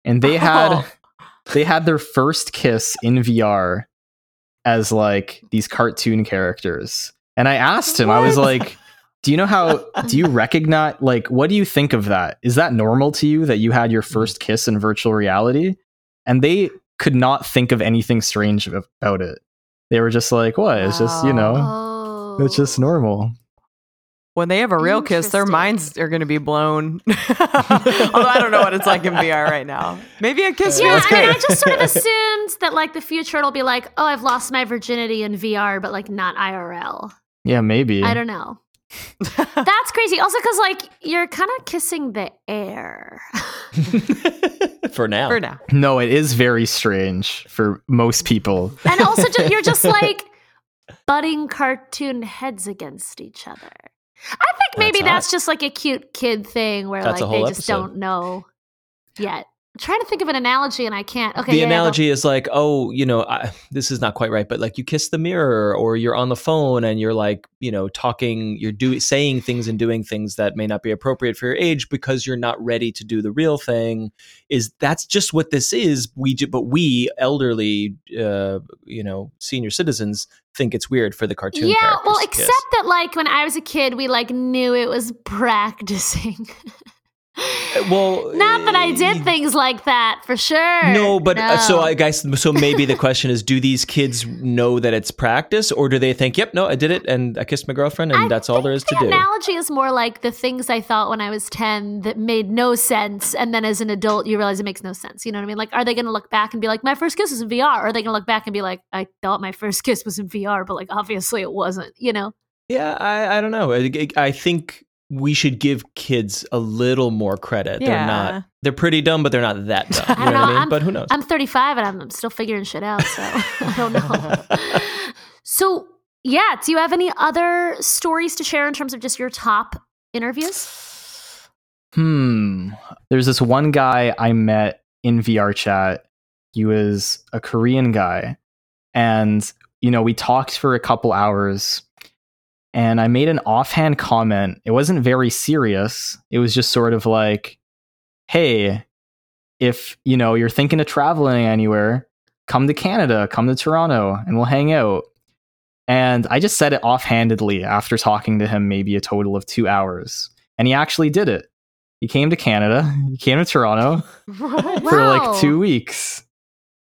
And they had Oh. they had their first kiss in VR as like these cartoon characters. And I asked him, I was like, do you know how do you recognize like what do you think of that? Is that normal to you that you had your mm-hmm. first kiss in virtual reality? And they could not think of anything strange about it. They were just like, what? It's just, you know, Oh. it's just oh. normal. When they have a real kiss, their minds are going to be blown. Although I don't know what it's like in VR right now. Maybe a kiss Yeah, feels I mean, I just sort of assumed that like the future it'll be like, oh, I've lost my virginity in VR, but like not IRL. Yeah, maybe. I don't know. That's crazy. Also, because like you're kind of kissing the air. For now. For now. No, it is very strange for most people. and also, ju- you're just like butting cartoon heads against each other. I think maybe That's that's, just like a cute kid thing where That's like they just episode. don't know yet. I'm trying to think of an analogy and I can't. Okay, the yeah, analogy is like, oh, you know, I, this is not quite right, but like you kiss the mirror, or you're on the phone and you're like, you know, talking, you're doing, saying things and doing things that may not be appropriate for your age because you're not ready to do the real thing. Is that's just what this is? We, but we elderly, uh, you know, senior citizens think it's weird for the cartoon. yeah well except that like when i was a kid we like knew it was practicing well, Not that I uh, did things like that for sure. No, but uh, so I guess so. Maybe the question is: Do these kids know that it's practice, or do they think, "Yep, no, I did it, and I kissed my girlfriend, and I that's all there is think to the do"? analogy is more like the things I thought when I was 10 that made no sense. And then as an adult, you realize it makes no sense. You know what I mean? Like, are they going to look back and be like, my first kiss was in VR? Or are they going to look back and be like, I thought my first kiss was in VR, but like, obviously it wasn't, you know? Yeah, I, I don't know. I, I think we should give kids a little more credit. They're not. They're pretty dumb, but they're not that dumb. I You don't know what I mean? I'm- but who knows? I'm 35 and I'm, I'm still figuring shit out. So I don't know. so, yeah, do you have any other stories to share in terms of just your top interviews? Hmm. There's this one guy I met in VR chat. He was a Korean guy. And, you know, we talked for a couple hours. And I made an offhand comment. It wasn't very serious. It was just sort of like, hey, if, you know, you're thinking of traveling anywhere, come to Canada, come to Toronto, and we'll hang out. And I just said it offhandedly after talking to him maybe a total of two hours. And he actually did it. He came to Canada, he came to Toronto for like two weeks.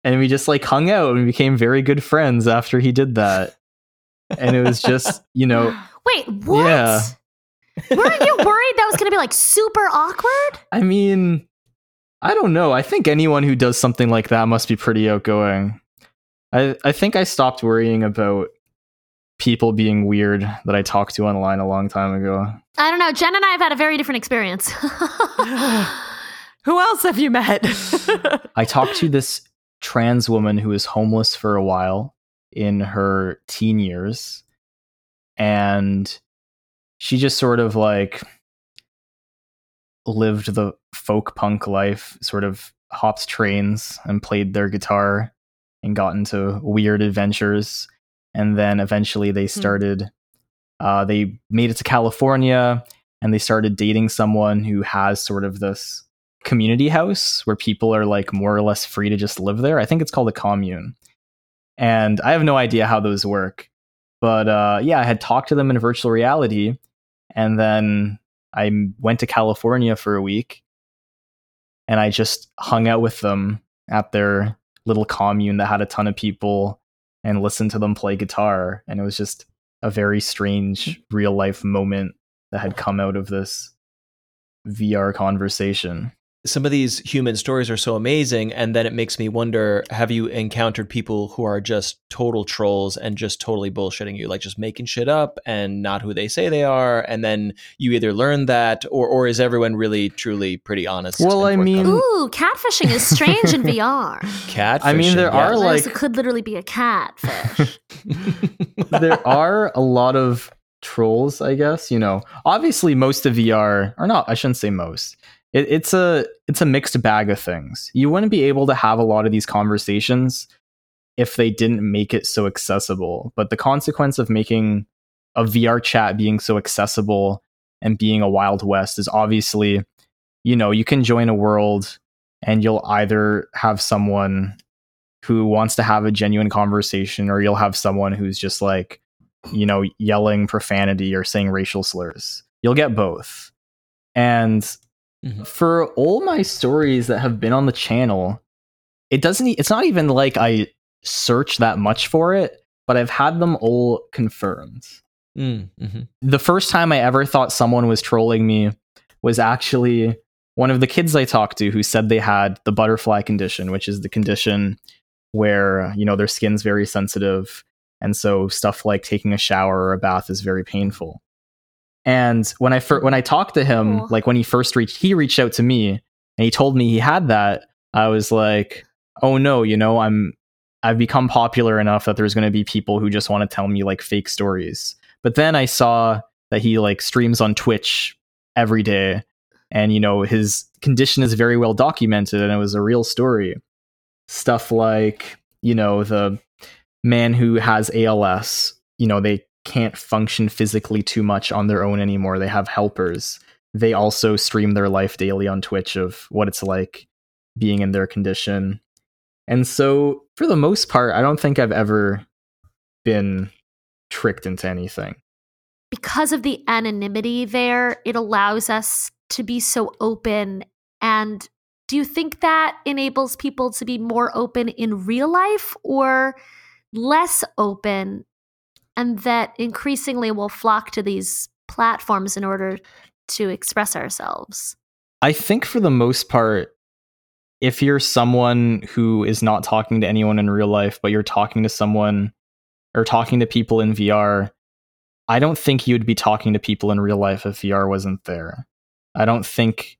And we just like hung out and became very good friends after he did that. And it was just, you know, Wait, what? Yeah. Weren't you worried that was going to be like super awkward? I mean, I don't know. I think anyone who does something like that must be pretty outgoing. I, I think I stopped worrying about people being weird that I talked to online a long time ago. I don't know. Jen and I have had a very different experience. Who else have you met? I talked to this trans woman who was homeless for a while in her teen years. And she just sort of like lived the folk punk life, sort of hopped trains and played their guitar and got into weird adventures. And then eventually they started, uh, they made it to California and they started dating someone who has sort of this community house where people are like more or less free to just live there. I think it's called a commune. And I have no idea how those work. But uh, yeah, I had talked to them in virtual reality. And then I went to California for a week and I just hung out with them at their little commune that had a ton of people and listened to them play guitar. And it was just a very strange real life moment that had come out of this VR conversation. Some of these human stories are so amazing and then it makes me wonder have you encountered people who are just total trolls and just totally bullshitting you like just making shit up and not who they say they are and then you either learn that or or is everyone really truly pretty honest Well, I mean- forthcoming? Ooh, catfishing is strange in VR. catfish I mean, there are, There's- like- it could literally be a catfish. there are a lot of trolls, I guess. You know, obviously most of VR, or not, I shouldn't say most. It, it's a it's a mixed bag of things. You wouldn't be able to have a lot of these conversations if they didn't make it so accessible. But the consequence of making a VR chat being so accessible and being a wild west is obviously, you know, you can join a world and you'll either have someone who wants to have a genuine conversation or you'll have someone who's just like you know yelling profanity or saying racial slurs you'll get both and Mhm. for all my stories that have been on the channel it doesn't it's not even like i search that much for it but i've had them all confirmed Mm, mhm. the first time I ever thought someone was trolling me was actually one of the kids I talked to who said they had the butterfly condition, which is the condition where, you know, their skin's very sensitive. And so stuff like taking a shower or a bath is very painful. And when I fir- when I talked to him, Aw. like when he first reached, he reached out to me and he told me he had that. I was like, oh no, you know, I'm I've become popular enough that there's going to be people who just want to tell me like fake stories. But then I saw that he like streams on Twitch every day and you know his condition is very well documented and it was a real story. Stuff like, you know, the man who has ALS, you know, they can't function physically too much on their own anymore. They have helpers. They also stream their life daily on Twitch of what it's like being in their condition. And so, for the most part, I don't think I've ever been tricked into anything. because of the anonymity there, it allows us to be so open and do you think that enables people to be more open in real life or less open and that increasingly will flock to these platforms in order to express ourselves I think for the most part, if you're someone who is not talking to anyone in real life, but you're talking to someone or talking to people in VR, I don't think you'd be talking to people in real life if VR wasn't there. I don't think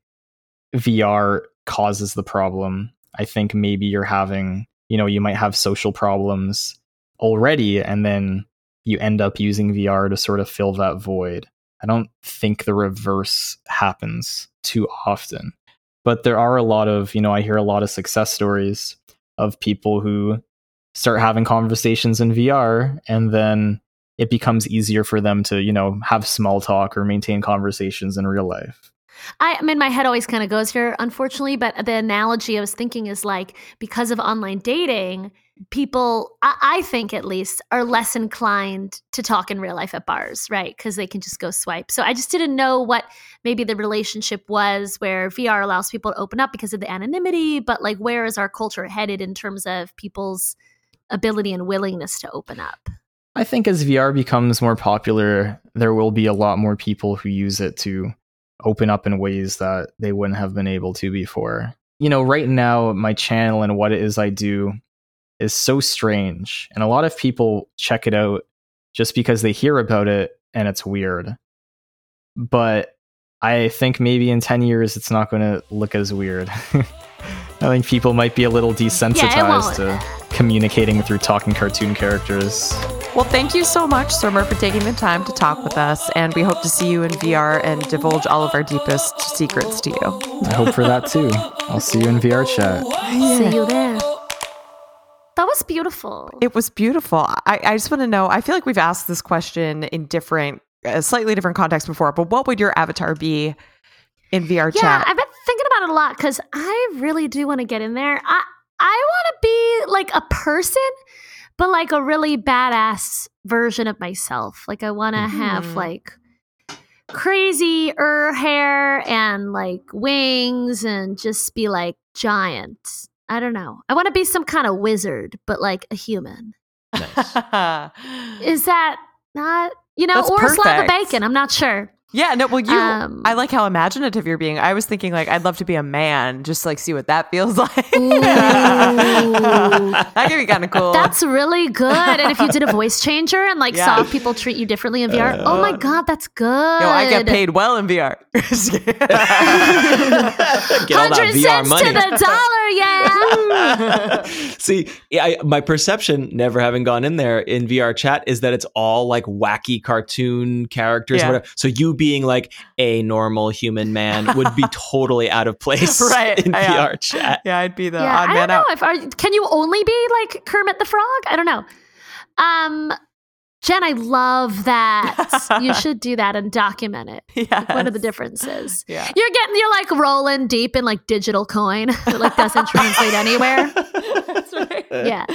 VR causes the problem. I think maybe you're having, you know, you might have social problems already, and then you end up using VR to sort of fill that void. I don't think the reverse happens too often. But there are a lot of, you know, I hear a lot of success stories of people who start having conversations in VR and then it becomes easier for them to, you know, have small talk or maintain conversations in real life. I, I mean, my head always kind of goes here, unfortunately. But the analogy I was thinking is like because of online dating, people, I, I think at least, are less inclined to talk in real life at bars, right? Because they can just go swipe. So I just didn't know what maybe the relationship was where VR allows people to open up because of the anonymity, but like where is our culture headed in terms of people's ability and willingness to open up? I think as VR becomes more popular, there will be a lot more people who use it to open up in ways that they wouldn't have been able to before. You know, right now, my channel and what it is I do is so strange. And a lot of people check it out just because they hear about it and it's weird. But I think maybe in 10 years, it's not going to look as weird. I think people might be a little desensitized won't. to communicating through talking cartoon characters. Well, thank you so much, Syrmor, for taking the time to talk with us. And we hope to see you in VR and divulge all of our deepest secrets to you. I hope for that too. I'll see you in VR chat. See you there. That was beautiful. It was beautiful. I, I just want to know I feel like we've asked this question in different, uh, slightly different contexts before, but what would your avatar be in VR yeah, chat? I've been thinking about it a lot because I really do want to get in there. I I want to be like a person, but like a really badass version of myself. Like I want to have Mhm. like crazy er hair and like wings and just be like giant. I don't know. I want to be some kind of wizard, but like a human. Nice. Is that not you know, That's or a slab of bacon? I'm not sure. Yeah, no, well, you, Um, I like how imaginative you're being. I was thinking, like, I'd love to be a man, just like see what that feels like. Ooh. that could be kind of cool. That's really good. And if you did a voice changer and like Yeah. saw people treat you differently in VR, oh my god, that's good. Yo, I get paid well in VR. Just kidding. Get all that Hundred VR cents money. to the dollar, yeah. See, I, my perception, never having gone in there in VR chat, is that it's all like wacky cartoon characters. Yeah. Whatever. So you being like a normal human man would be totally out of place Right, in yeah. VR chat. yeah, I'd be the yeah, odd I man don't know out. if are, can you only be like Kermit the Frog? I don't know. Um, Jen, I love that. you should do that and document it. Yes. What are the differences? Yeah. You're getting, you're like rolling deep in like digital coin that like doesn't translate anywhere. That's right. Yeah.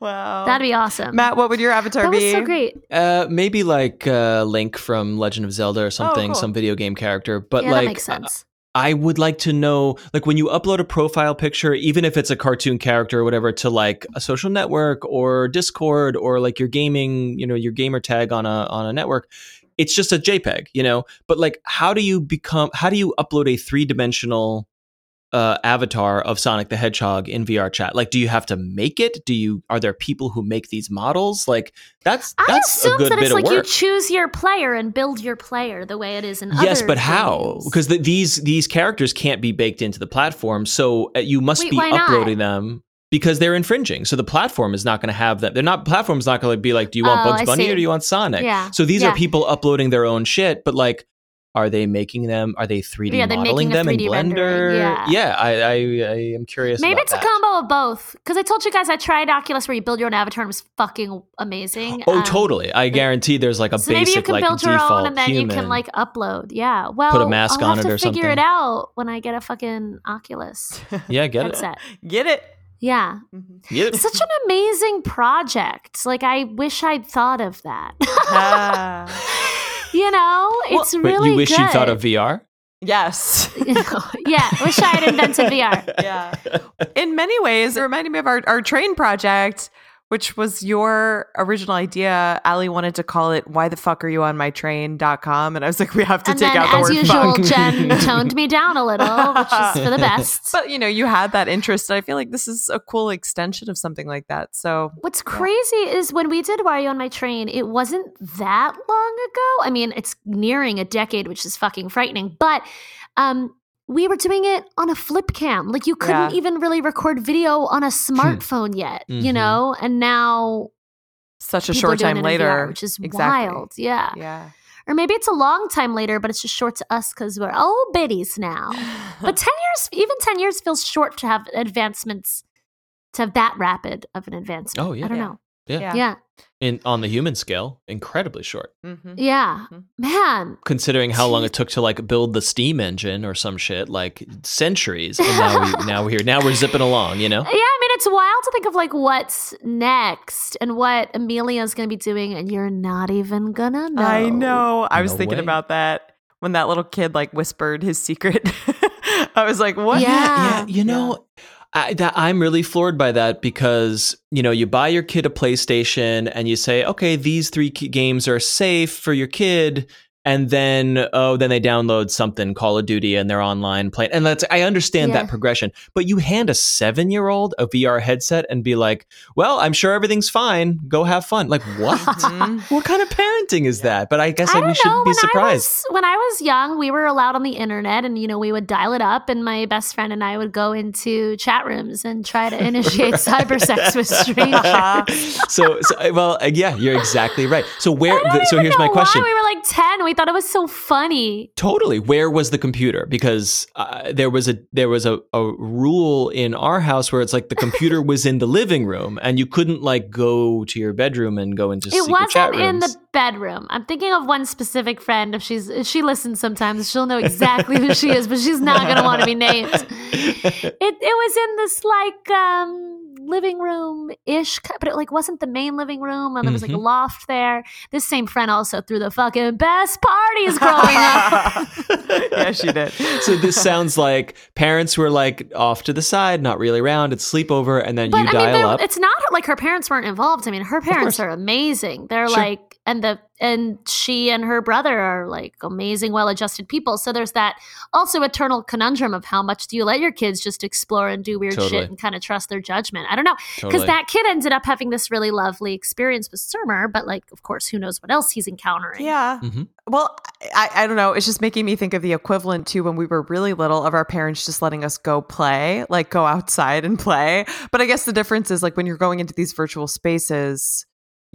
Wow. That'd be awesome. Matt, what would your avatar be? that was be? so great. Uh, maybe like uh, Link from Legend of Zelda or something, cool. some video game character. But yeah, like, that makes sense. I would like to know, like, when you upload a profile picture, even if it's a cartoon character or whatever, to like a social network or Discord or like your gaming, you know, your gamer tag on a on a network, it's just a JPEG, you know. But like, how do you become? How do you upload a three dimensional uh, avatar of Sonic the Hedgehog in VR chat? Like, do you have to make it? Do you? Are there people who make these models? Like, that's I that's a good that bit it's of like you choose your player and build your player the way it is in Yes, but how? Because the, these these characters can't be baked into the platform, so uh, you must Wait, be why not? uploading them because they're infringing. So the platform is not going to have that. They're not platform's not going to be like, do you want Oh, Bugs Bunny or do you want Sonic? Yeah, So these yeah. are people uploading their own shit, but like. Are they making them? Are they 3D Yeah, they're modeling them in 3D rendering? rendering, yeah. I, I, I am curious. Maybe about it's a combo of both. Because I told you guys I tried Oculus where you build your own avatar and it was fucking amazing. Oh, Um, totally. I guarantee there's like a So maybe you basic can like build your default own and then human. you can like upload. Yeah. Well, mask I'll on have it to or figure it out when I get a fucking Oculus yeah, get it. headset. Get it? Yeah. Get it. Such an amazing project. Like I wish I'd thought of that. Ah. you know, it's But really you wish good. you thought of VR? Yes. yeah, wish I had invented VR. yeah. In many ways, it reminded me of our, our train project, which was your original idea. Allie wanted to call it Why the Fuck Are You On My Train.com. And I was like, we have to And take out the as word usual, fuck. Jen toned me down a little, which is for the best. But you know, you had that interest. And I feel like this is a cool extension of something like that. So What's crazy is when we did Why Are You on My Train, it wasn't that long ago. I mean, it's nearing a decade, which is fucking frightening. But um, we were doing it on a flip cam. Like you couldn't Yeah. even really record video on a smartphone yet, you Mhm. know? And now such a short time in VR, later. which is Exactly. wild. Yeah. Yeah. Or maybe it's a long time later, but it's just short to us because we're old biddies now. But 10 years, even 10 years feels short to have advancements, to have that rapid of an advancement. Oh, yeah. I don't Yeah. know. Yeah. Yeah. In on the human scale, incredibly short. Mhm. Yeah. Mhm. Man. Considering how long it took to like build the steam engine or some shit, like centuries. And now we now we're here. Now we're zipping along, you know? Yeah, I mean, it's wild to think of like what's next and what Amelia's going to be doing, and you're not even gonna know. I know. I was No thinking way. about that when that little kid like whispered his secret. I was like, what? Yeah. yeah, you know, I, that, I'm really floored by that because you know you buy your kid a PlayStation and you say, okay, these three games are safe for your kid, and then oh, then they download something, Call of Duty, and they're online playing, and that's I understand Yeah. that progression, but you hand a seven year old a VR headset and be like, well, I'm sure everything's fine, go have fun. Like what? Mhm. what kind of parenting is that? But I guess I like, don't we shouldn't be when surprised. I was when I was young, we were allowed on the internet, and you know we would dial it up, and my best friend and I would go into chat rooms and try to initiate cyber sex with strangers. so, so uh, well, uh, yeah, you're exactly right. So where? I don't The, so even here's my question. Why. We were like ten. We thought it was so funny. Totally. Where was the computer? Because uh, there was a there was a, a rule in our house where it's like the computer was in the living room and you couldn't like go to your bedroom and go into It wasn't in the bedroom. I'm thinking of one specific friend. If she's if she listens sometimes, she'll know exactly who she is, but she's not gonna want to be named. It it was in this like um living room ish, but it like wasn't the main living room, and there was like a Mhm. loft there. This same friend also threw the fucking best parties growing up. yeah, she did. so this sounds like parents were like off to the side, not really around. It's sleepover, and then But you I dial mean, up. it's not like her parents weren't involved. I mean, her parents are amazing. They're Sure. like, and the and she and her brother are like amazing, well-adjusted people. So there's that also eternal conundrum of how much do you let your kids just explore and do weird Totally. shit and kind of trust their judgment? I don't know because Totally. that kid ended up having this really lovely experience with Syrmor, but like, of course, who knows what else he's encountering? Yeah. Mhm. Well, I, I don't know. It's just making me think of the equivalent to when we were really little of our parents just letting us go play, like go outside and play. But I guess the difference is like when you're going into these virtual spaces,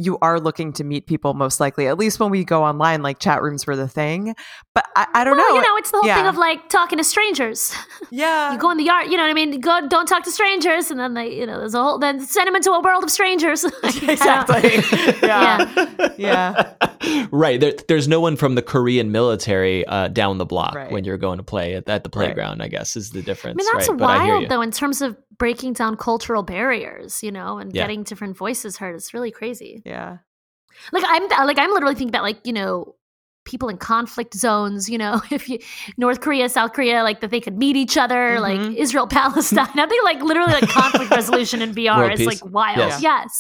you are looking to meet people most likely. At least when we go online, like chat rooms were the thing. But I, I don't Well, know. you know, it's the whole thing of like talking to strangers. yeah. you go in the yard, you know what I mean? Go, don't talk to strangers, and then they, you know, there's a whole, then send them into a world of strangers. exactly. yeah. Yeah. right. There, there's no one from the Korean military uh, down the block Right. when you're going to play at, at the Right. playground. I guess is the difference. I mean, that's right? But I wild though in terms of breaking down cultural barriers, you know, and Yeah. getting different voices heard. It's really crazy. Yeah. Like I'm like I'm literally thinking about like, you know, people in conflict zones, you know, if you North Korea, South Korea, like that they could meet each other, like Mhm. Israel, Palestine. I think like literally like conflict resolution in VR is like wild. Yes. Yes.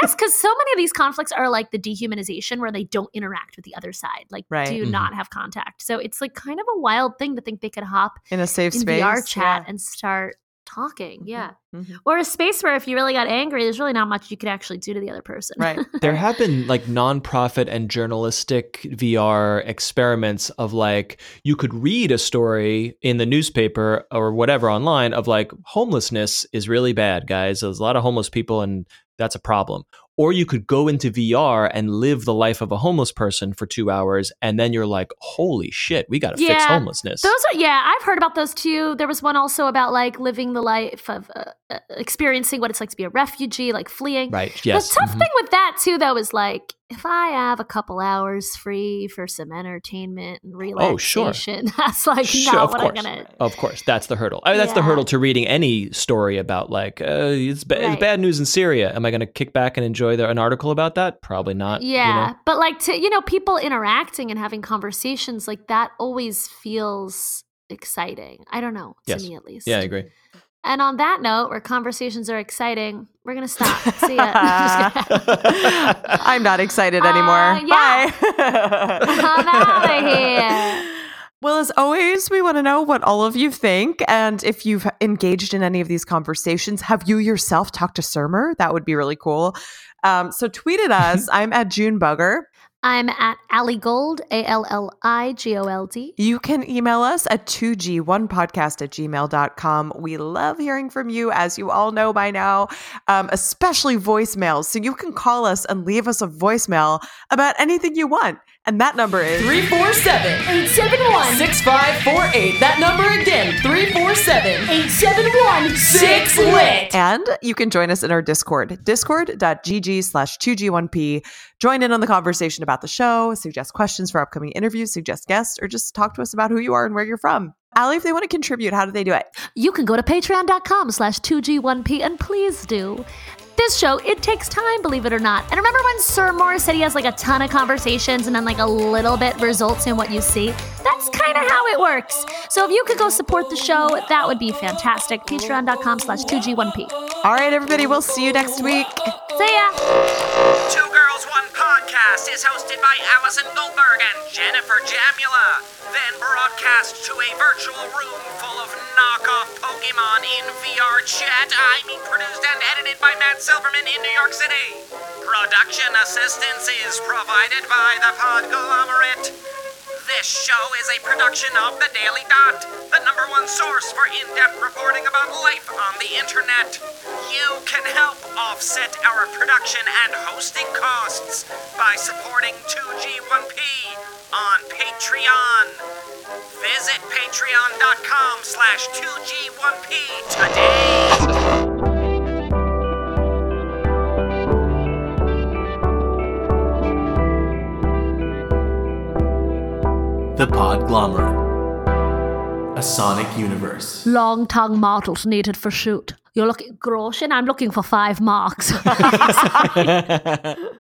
Yes, because so many of these conflicts are like the dehumanization where they don't interact with the other side, like Right. do Mhm. not have contact. So it's like kind of a wild thing to think they could hop In a safe in space. VR chat Yeah. and start talking. Yeah. Mhm. Or a space where if you really got angry, there's really not much you could actually do to the other person. Right. There have been like nonprofit and journalistic VR experiments of like you could read a story in the newspaper or whatever online of like homelessness is really bad, guys. There's a lot of homeless people and that's a problem. Or you could go into VR and live the life of a homeless person for two hours, and then you're like, holy shit, we got to fix homelessness. Those are, yeah, I've heard about those too. There was one also about like living the life of, uh, experiencing what it's like to be a refugee, like fleeing. Right. Yes. The tough Mhm. thing with that too, though, is like if I have a couple hours free for some entertainment and Oh, sure. relaxation, that's like Sure, not what course. I'm gonna. Of course, that's the hurdle. I mean, that's the hurdle to reading any story about like uh, it's, ba- it's bad news in Syria. Am I going to kick back and enjoy the, an article about that? Probably not. you Yeah, know? but like to you know, people interacting and having conversations like that always feels exciting. I don't know, to Yes. me at least. Yeah, I agree. And on that note, where conversations are exciting, we're gonna stop. See ya. I'm not excited Uh, anymore. yeah. Bye. I'm outta here. Well, as always, we want to know what all of you think. And if you've engaged in any of these conversations, have you yourself talked to Syrmor? That would be really cool. Um, so tweet at us. I'm at June Bugger. I'm at Allie Gold, A L L I G O L D. You can email us at 2g1podcast at gmail.com. We love hearing from you, as you all know by now, um, especially voicemails. So you can call us and leave us a voicemail about anything you want. And that number is 347 871 6548. That number again 347 871 6 lit. And you can join us in our Discord, discord.gg slash 2G1P. Join in on the conversation about the show, suggest questions for upcoming interviews, suggest guests, or just talk to us about who you are and where you're from. Allie, if they want to contribute, how do they do it? You can go to patreon.com slash 2G1P and please do. This show, it takes time, believe it or not. And remember when Syrmor said he has like a ton of conversations and then like a little bit results in what you see? That's kind of how it works. So if you could go support the show, that would be fantastic. Patreon.com slash 2G1P. All right, everybody, we'll see you next week. See ya! Girls One Podcast is hosted by Allison Goldberg and Jennifer Jamula. Then broadcast to a virtual room full of knockoff Pokemon in VR chat. I mean, produced and edited by Matt Silverman in New York City. Production assistance is provided by the Podglomerate. This show is a production of The Daily Dot, the number one source for in depth reporting about life on the internet. You can help offset our production and hosting costs by supporting 2G1P on Patreon. Visit patreon.com slash 2G1P today. The Podglomerate. A sonic universe. Long tongue models needed for shoot. You're looking, Groshin, I'm looking for five marks.